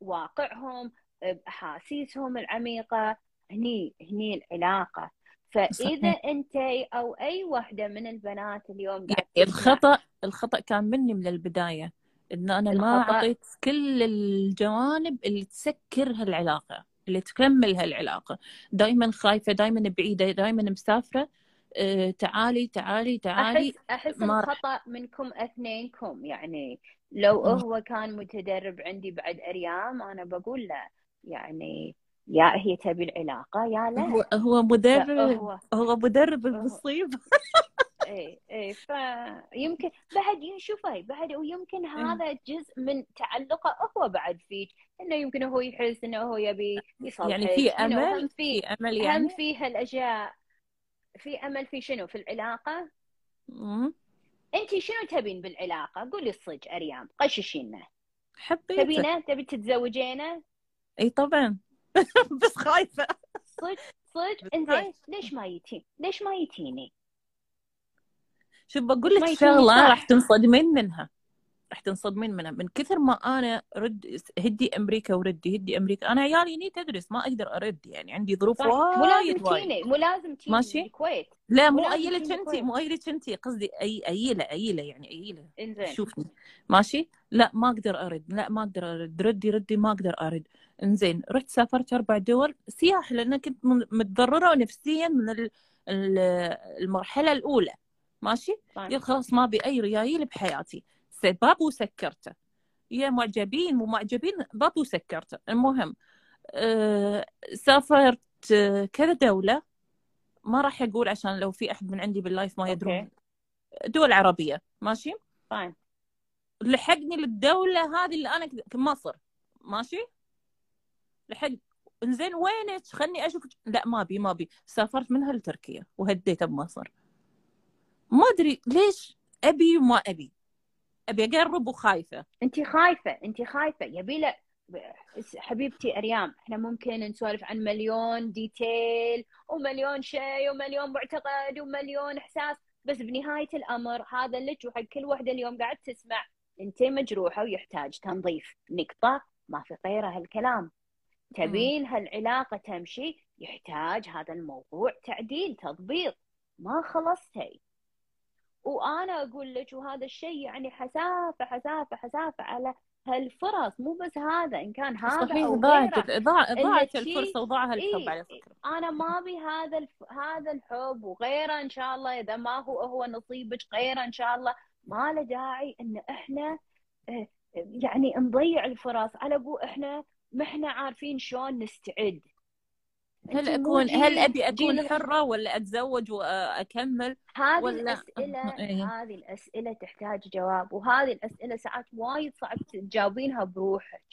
بواقعهم بأحاسيسهم العميقة. هني هني العلاقة. فإذا صحيح. أنت أو أي وحدة من البنات اليوم يعني الخطأ الخطأ كان مني من البداية إن أنا ما أعطيت كل الجوانب اللي تسكر هالعلاقة اللي تكمل هالعلاقة دائما خايفة دائما بعيدة دائما مسافرة آه، تعالي تعالي تعالي ما راح. الخطأ منكم أثنينكم يعني لو. هو كان متدرب عندي بعد أريام أنا بقول له يعني يا هي تبي العلاقة؟ يا لا. هو هو مدرب فهو هو مدرب هو- المصيبه إيه إيه فيمكن بعد شوفي بعد ويمكن هذا جزء من تعلقه هو بعد فيك إنه يمكن هو يحس إنه هو يبي يصلح يعني في أمل؟ في أمل يعني؟ هم في هالأشياء؟ في أمل في شنو؟ في العلاقة. انت شنو تبين بالعلاقة؟ قولي الصدق أريام قششينا حبيته تبينه؟ تبي تتزوجينه؟ إي طبعا. بس خايفة. صدق صدق. إنزين ليش ما يتين ليش ما يتيني؟ شوف بقول لك شغلة. راح تنصدمين منها. راح تنصدمين منها. من كثر ما أنا رد هدي أمريكا وردي هدي أمريكا. أنا عيالي ني تدرس ما أقدر أرد. يعني عندي ظروف صح. مو لازم وايد. وايد تيني مو لازم تيني ماشي. الكويت لا مو انتي كويس. مو أيلة انتي قصدي أي أيلة أيلة يعني أيلة. إنزين. شوفني. ماشي؟ لا ما أقدر أرد. لا ما أقدر أرد. ردي ردي ما أقدر أرد. إنزين. رحت سافرت أربع دول. سياح لأن كنت متضررة نفسيا من ال- ال- المرحلة الأولى. ماشي. قلت خلاص ما ابي أي ريايل بحياتي. باب وسكرته يا معجبين مو معجبين باب وسكرته المهم آه سافرت آه، كذا دولة. ما راح أقول عشان لو في أحد من عندي بال live ما يدرون. okay. دول عربية. ماشي؟ fine. لحقني للدولة هذه اللي أنا مصر. ماشي؟ لحق إنزين وينك؟ خلني أشوف. لا ما بي ما بي سافرت منها لتركيا وهديت بمصر. ما أدري ليش أبي وما أبي. أبي أقرب وخايفة. انت خايفة انت خايفة. يبي له حبيبتي أريام إحنا ممكن نسولف عن مليون ديتيل ومليون شيء ومليون معتقد ومليون إحساس. بس بنهاية الأمر هذا لك وحق كل وحده اليوم قاعد تسمع. أنت مجروحة ويحتاج تنظيف. نقطة. ما في غيرها هالكلام. تبين هالعلاقه تمشي يحتاج هذا الموضوع تعديل تضبيط. ما خلصتي. وأنا أقول لك وهذا الشيء يعني حسافة حسافة حسافة على هالفرص. مو بس هذا إن كان هذا صحيح أو ضاعت ضاع- ضاعت الفرصة وضاعها الحب إيه، على فكرة. أنا ما أبي هذا الف... هذا الحب وغيره إن شاء الله. إذا ما هو هو نصيبك غيره إن شاء الله. ما له داعي إن إحنا آه، يعني نضيع الفرص. على بو إحنا ما إحنا عارفين شلون نستعد. هل أكون هل أكون جيل- حرة ولا أتزوج وأكمل؟ هذه ولا- الأسئلة إيه. هذه الأسئلة تحتاج جواب وهذه الأسئلة ساعات وايد صعب تجاوبينها بروحك.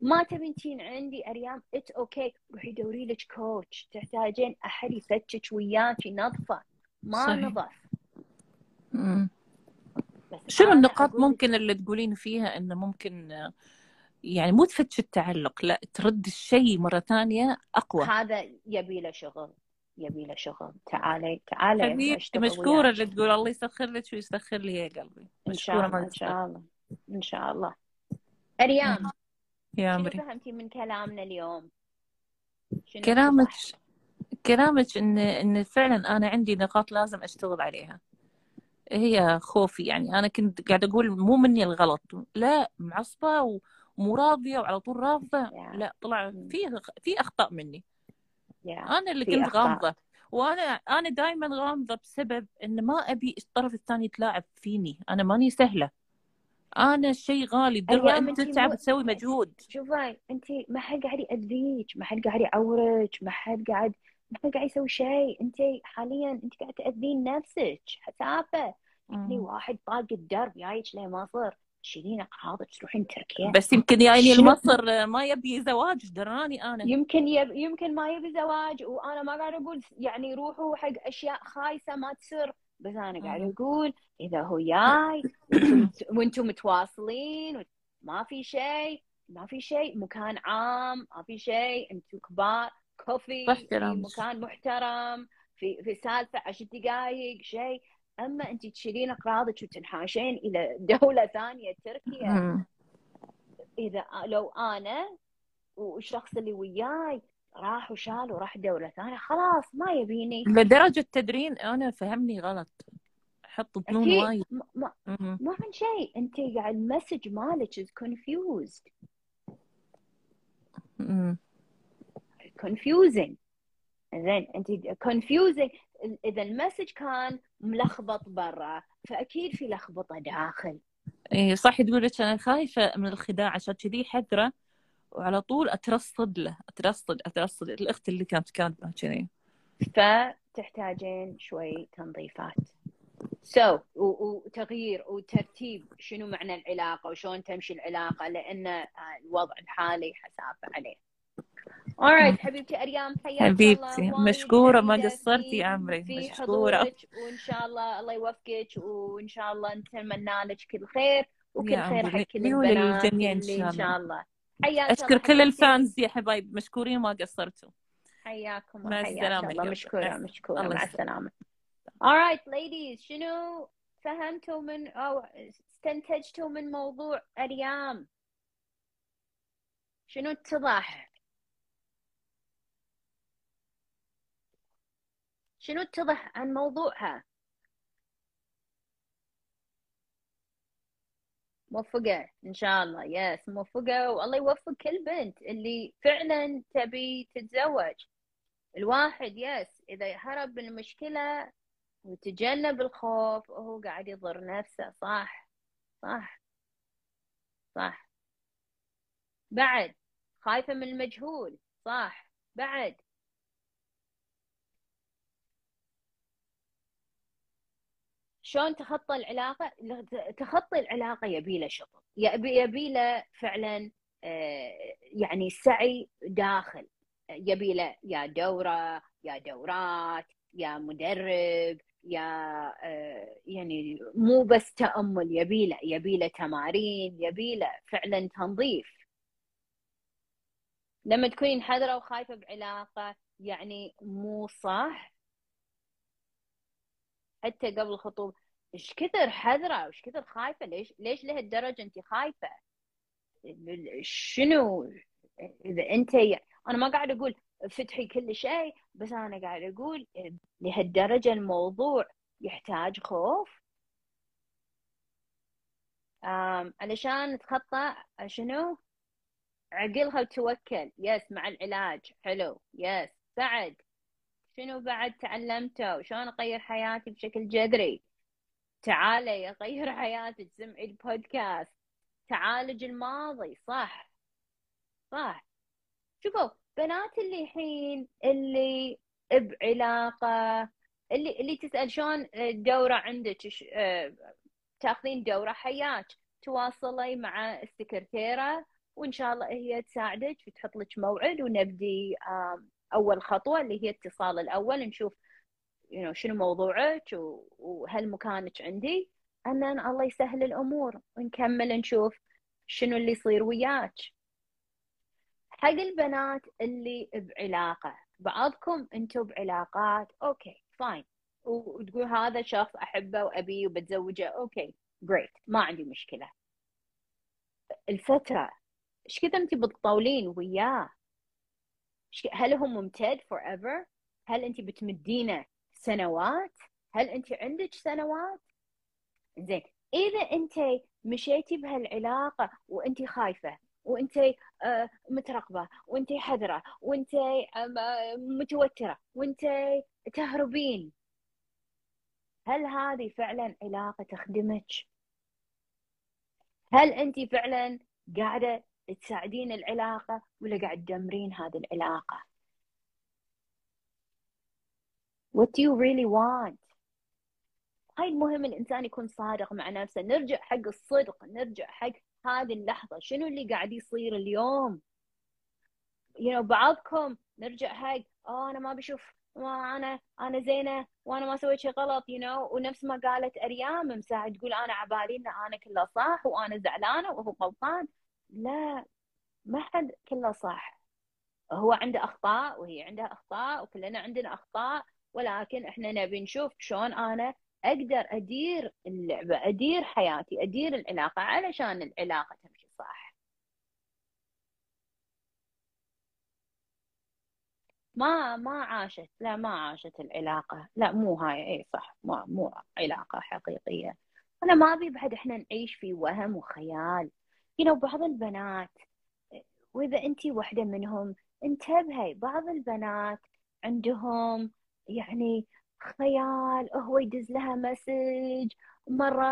ما تبين تين عندي أريام it's okay روحي دوري لك coach تحتاجين أحد يفتش وياك ينظفه ما صحيح. نظف. شنو النقاط ممكن اللي تقولين فيها إنه ممكن يعني مو تفتش التعلق لا ترد الشيء مرة ثانية أقوى. هذا يبي له شغل يبي له شغل. تعالي تعالي حبيبتي وياك. اللي تقول الله يسخر لك ويسخر لي يا قلبي. ما إن شاء الله إن شاء الله. أريام يا عمري فهمتي من كلامنا اليوم؟ كلامك؟ كلامك إن إن فعلا أنا عندي نقاط لازم أشتغل عليها. هي خوفي يعني. أنا كنت قاعدة أقول مو مني الغلط لا معصبة ومو راضية وعلى طول رافضه يا. لا طلع مم. في في أخطاء مني يا. أنا اللي كنت. غامضة وأنا أنا دائما غامضة بسبب إن ما أبي الطرف الثاني يتلاعب فيني أنا ماني سهلة أنا الشيء غالي درة أيام انت تتعب مو- تسوي مجهود شوفي انت ما حد قاعد يأذيك ما حد قاعد يعورك ما حد قاعد ما حد قاعد يسوي شيء انت حاليا انت قاعد تأذين نفسك حسافة يعني. واحد طاق الدرب جايك لمصر تشيلين اقراضك تروحين تركيا بس يمكن يعني شنو؟ المصر ما يبي زواج دراني أنا يمكن يب... يمكن ما يبي زواج وأنا ما قاعد أقول يعني روحوا حق أشياء خايسة ما تصير بس أنا قاعد مم. أقول إذا هو جاي وأنتم وأنتم متواصلين ما في شيء ما في شيء مكان عام ما في شيء أنتم كبار كوفي في. مكان محترم في في سالفة عشر دقائق شيء أما أنت تشيلين أقراضك وتنحاشين إلى دولة ثانية تركيا. إذا لو أنا والشخص اللي وياي راح وشال وراح دولة ثانية خلاص ما يبيني. لدرجة تدرين أنا فهمني غلط. أحط ظنون وايد. ما, ما, من شيء. أنت قاعد المسج مالك confused. مم. confusing. زين أنت confusing. إذا المسج كان ملخبط برا فأكيد في لخبطة داخل. إيه صح تقول لك أنا خايفة من الخداع عشان كذي حذرة وعلى طول أترصد له أترصد أترصد. الأخت اللي كانت كاتبة كذي. فتحتاجين شوي تنظيفات. سو so, وتغيير وترتيب شنو معنى العلاقة وشلون تمشي العلاقة لأن الوضع الحالي حسافه عليه. Alright حبيبتي أريام حياك حبيبتي مشكورة ما قصرتي يا عمري مشكورة. وإن شاء الله الله يوفقك وإن شاء الله نتمنى لك كل خير وكل خير حق كل البنات ان اللي شاء إن شاء الله. حياك أشكر الله كل حبيبتي. الفانز يا حبايب مشكورين ما قصرتوا. حياكم مع حياك السلامة الله. مشكورة الله مع يسلمك. السلامة. Alright ladies شنو فهمتوا من أو استنتجتوا من موضوع أريام؟ شنو اتضح؟ شنو اتضح عن موضوعها؟ موفقة إن شاء الله. يس موفقة. والله يوفق كل بنت اللي فعلا تبي تتزوج. الواحد يس إذا هرب من المشكلة وتجنب الخوف هو قاعد يضر نفسه. صح صح صح. بعد خايفة من المجهول. صح بعد. شلون تخطى العلاقة؟ تخطي العلاقة يبيله شغل يبي يبيله فعلا آه، يعني سعي داخل. يبيله يا دورة يا دورات يا مدرب يا آه، يعني مو بس تأمل. يبيله يبيله تمارين يبيله فعلا تنظيف. لما تكونين حذرة وخايفة بعلاقة يعني مو صح. حتى قبل الخطوبة إيش كثر حذرة وإيش كثر خايفة؟ ليش ليش لهالدرجة انت خايفة؟ شنو؟ إذا أنت أنا ما قاعد أقول فتحي كل شيء بس أنا قاعد أقول لهالدرجة الموضوع يحتاج خوف. علشان نتخطى شنو؟ عقلها وتوكل. يس مع العلاج. حلو. يس بعد شنو بعد تعلمته؟ وشلون أغير حياتي بشكل جذري؟ تعالي اغير حياتك سمعي البودكاست. تعالج الماضي. صح. صح. شوفوا بنات اللي الحين اللي بعلاقة اللي اللي تسأل شلون الدورة عندك؟ آه، تأخذين دورة حياك. تواصلي مع السكرتيرة وإن شاء الله هي تساعدك وتحط لك موعد ونبدي أول خطوة اللي هي اتصال الأول. نشوف you know, شنو موضوعك وهل مكانك عندي؟ Then الله يسهل الأمور ونكمل نشوف شنو اللي يصير وياك. حق البنات اللي بعلاقة. بعضكم أنتم بعلاقات. okay fine وتقول هذا شخص أحبه وأبيه وبتزوجه. okay great ما عندي مشكلة. الفترة. إيش كثر انت بتطولين وياه؟ هل هو ممتد forever هل انت بتمدينه سنوات هل أنت عندك سنوات زين إذا أنت مشيتي بهالعلاقة وأنت خايفة وأنت آه، مترقبة وأنت حذرة وأنت آه، متوترة وأنت تهربين هل هذه فعلا علاقة تخدمك؟ هل أنت فعلا قاعدة تساعدين العلاقة ولا قاعد تدمرين هذه العلاقة؟ What do you really want؟ هاي المهم الإنسان يكون صادق مع نفسه. نرجع حق الصدق نرجع حق هذه اللحظة. شنو اللي قاعد يصير اليوم؟ You know بعضكم نرجع حق آه أنا ما بشوف ما أنا أنا زينة وأنا ما سويت شيء غلط. You know ونفس ما قالت أريام مساعد تقول أنا عبالي إن أنا كله صح وأنا زعلانة وهو غلطان. لا ما حد كله صح هو عنده أخطاء وهي عندها أخطاء وكلنا عندنا أخطاء. ولكن إحنا نبي نشوف شلون أنا أقدر أدير اللعبة أدير حياتي أدير العلاقة علشان العلاقة تمشي صح. ما ما عاشت لا ما عاشت العلاقة لا مو هاي إي صح ما مو علاقة حقيقية. أنا ما أبي بعد إحنا نعيش في وهم وخيال. You know بعض البنات وإذا أنتي واحدة منهم انتبهي بعض البنات عندهم يعني خيال هو يدز لها مسج مرة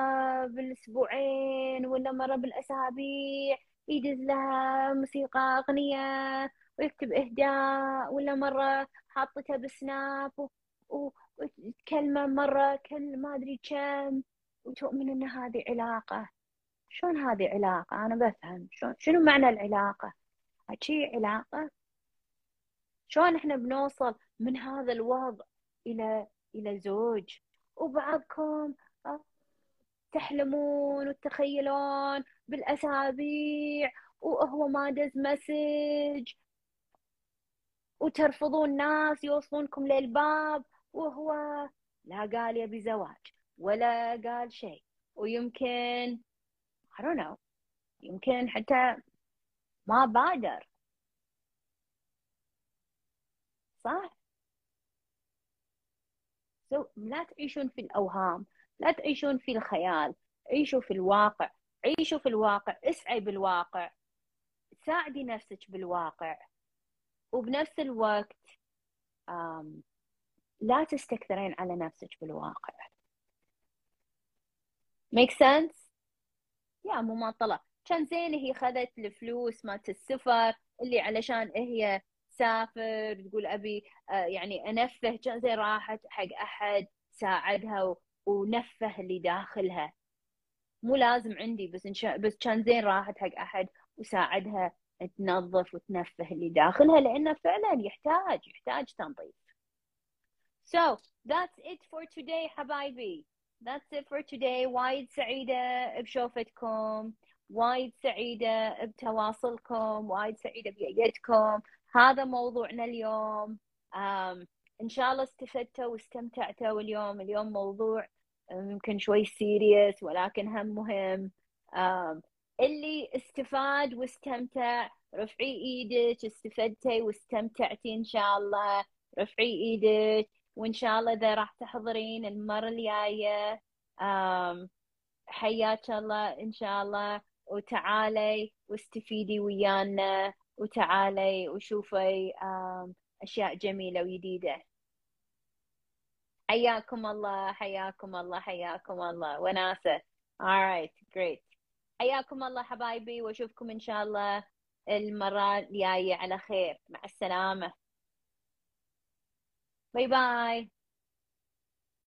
بالأسبوعين ولا مرة بالأسابيع يدز لها موسيقى أغنية ويكتب إهداء ولا مرة حاطتها بسناب و... و... وتكلمة مرة كل ما أدري كم وتؤمن إن هذه علاقة. شلون هذه علاقة؟ أنا بفهم. شنو معنى العلاقة؟ هالشي علاقة؟ شلون إحنا بنوصل من هذا الوضع إلى إلى زوج. وبعضكم آه، تحلمون وتتخيلون بالأسابيع وهو ما دز مسج وترفضون ناس يوصلونكم للباب وهو لا قال يبي زواج ولا قال شيء. ويمكن I don't know يمكن حتى ما بادر. صح؟ لا تعيشون في الأوهام لا تعيشون في الخيال عيشوا في الواقع عيشوا في الواقع اسعي بالواقع ساعدي نفسك بالواقع. وبنفس الوقت لا تستكثرين على نفسك بالواقع. Make sense? يا مماطلة. كان زين هي خذت الفلوس مالت السفر اللي علشان هي تسافر تقول أبي آه، يعني أنفه زين راحت حق أحد ساعدها ونفه اللي داخلها. مو لازم عندي بس إن شاء بس كان زين راحت حق أحد وساعدها تنظف وتنفه اللي داخلها لأنه فعلا يحتاج يحتاج تنظيف. So that's it for today حبايبي. That's it for today. وايد سعيدة بشوفتكم. وايد سعيدة بتواصلكم. وايد سعيدة بيدكم. هذا موضوعنا اليوم. إن شاء الله استفدتوا واستمتعتوا اليوم. اليوم موضوع يمكن شوي سيريس ولكن هم مهم. اللي استفاد واستمتع رفعي إيدك استفدتي واستمتعتي إن شاء الله. رفعي إيدك وإن شاء الله إذا راح تحضرين المرة الجاية. حياك الله إن شاء الله وتعالي واستفيدي ويانا. وتعالي وشوفي أشياء جميلة وجديدة. حياكم الله حياكم الله حياكم الله. وناسة. Alright great. حياكم الله حبايبي وأشوفكم إن شاء الله المرة الجاية. على خير. مع السلامة. باي باي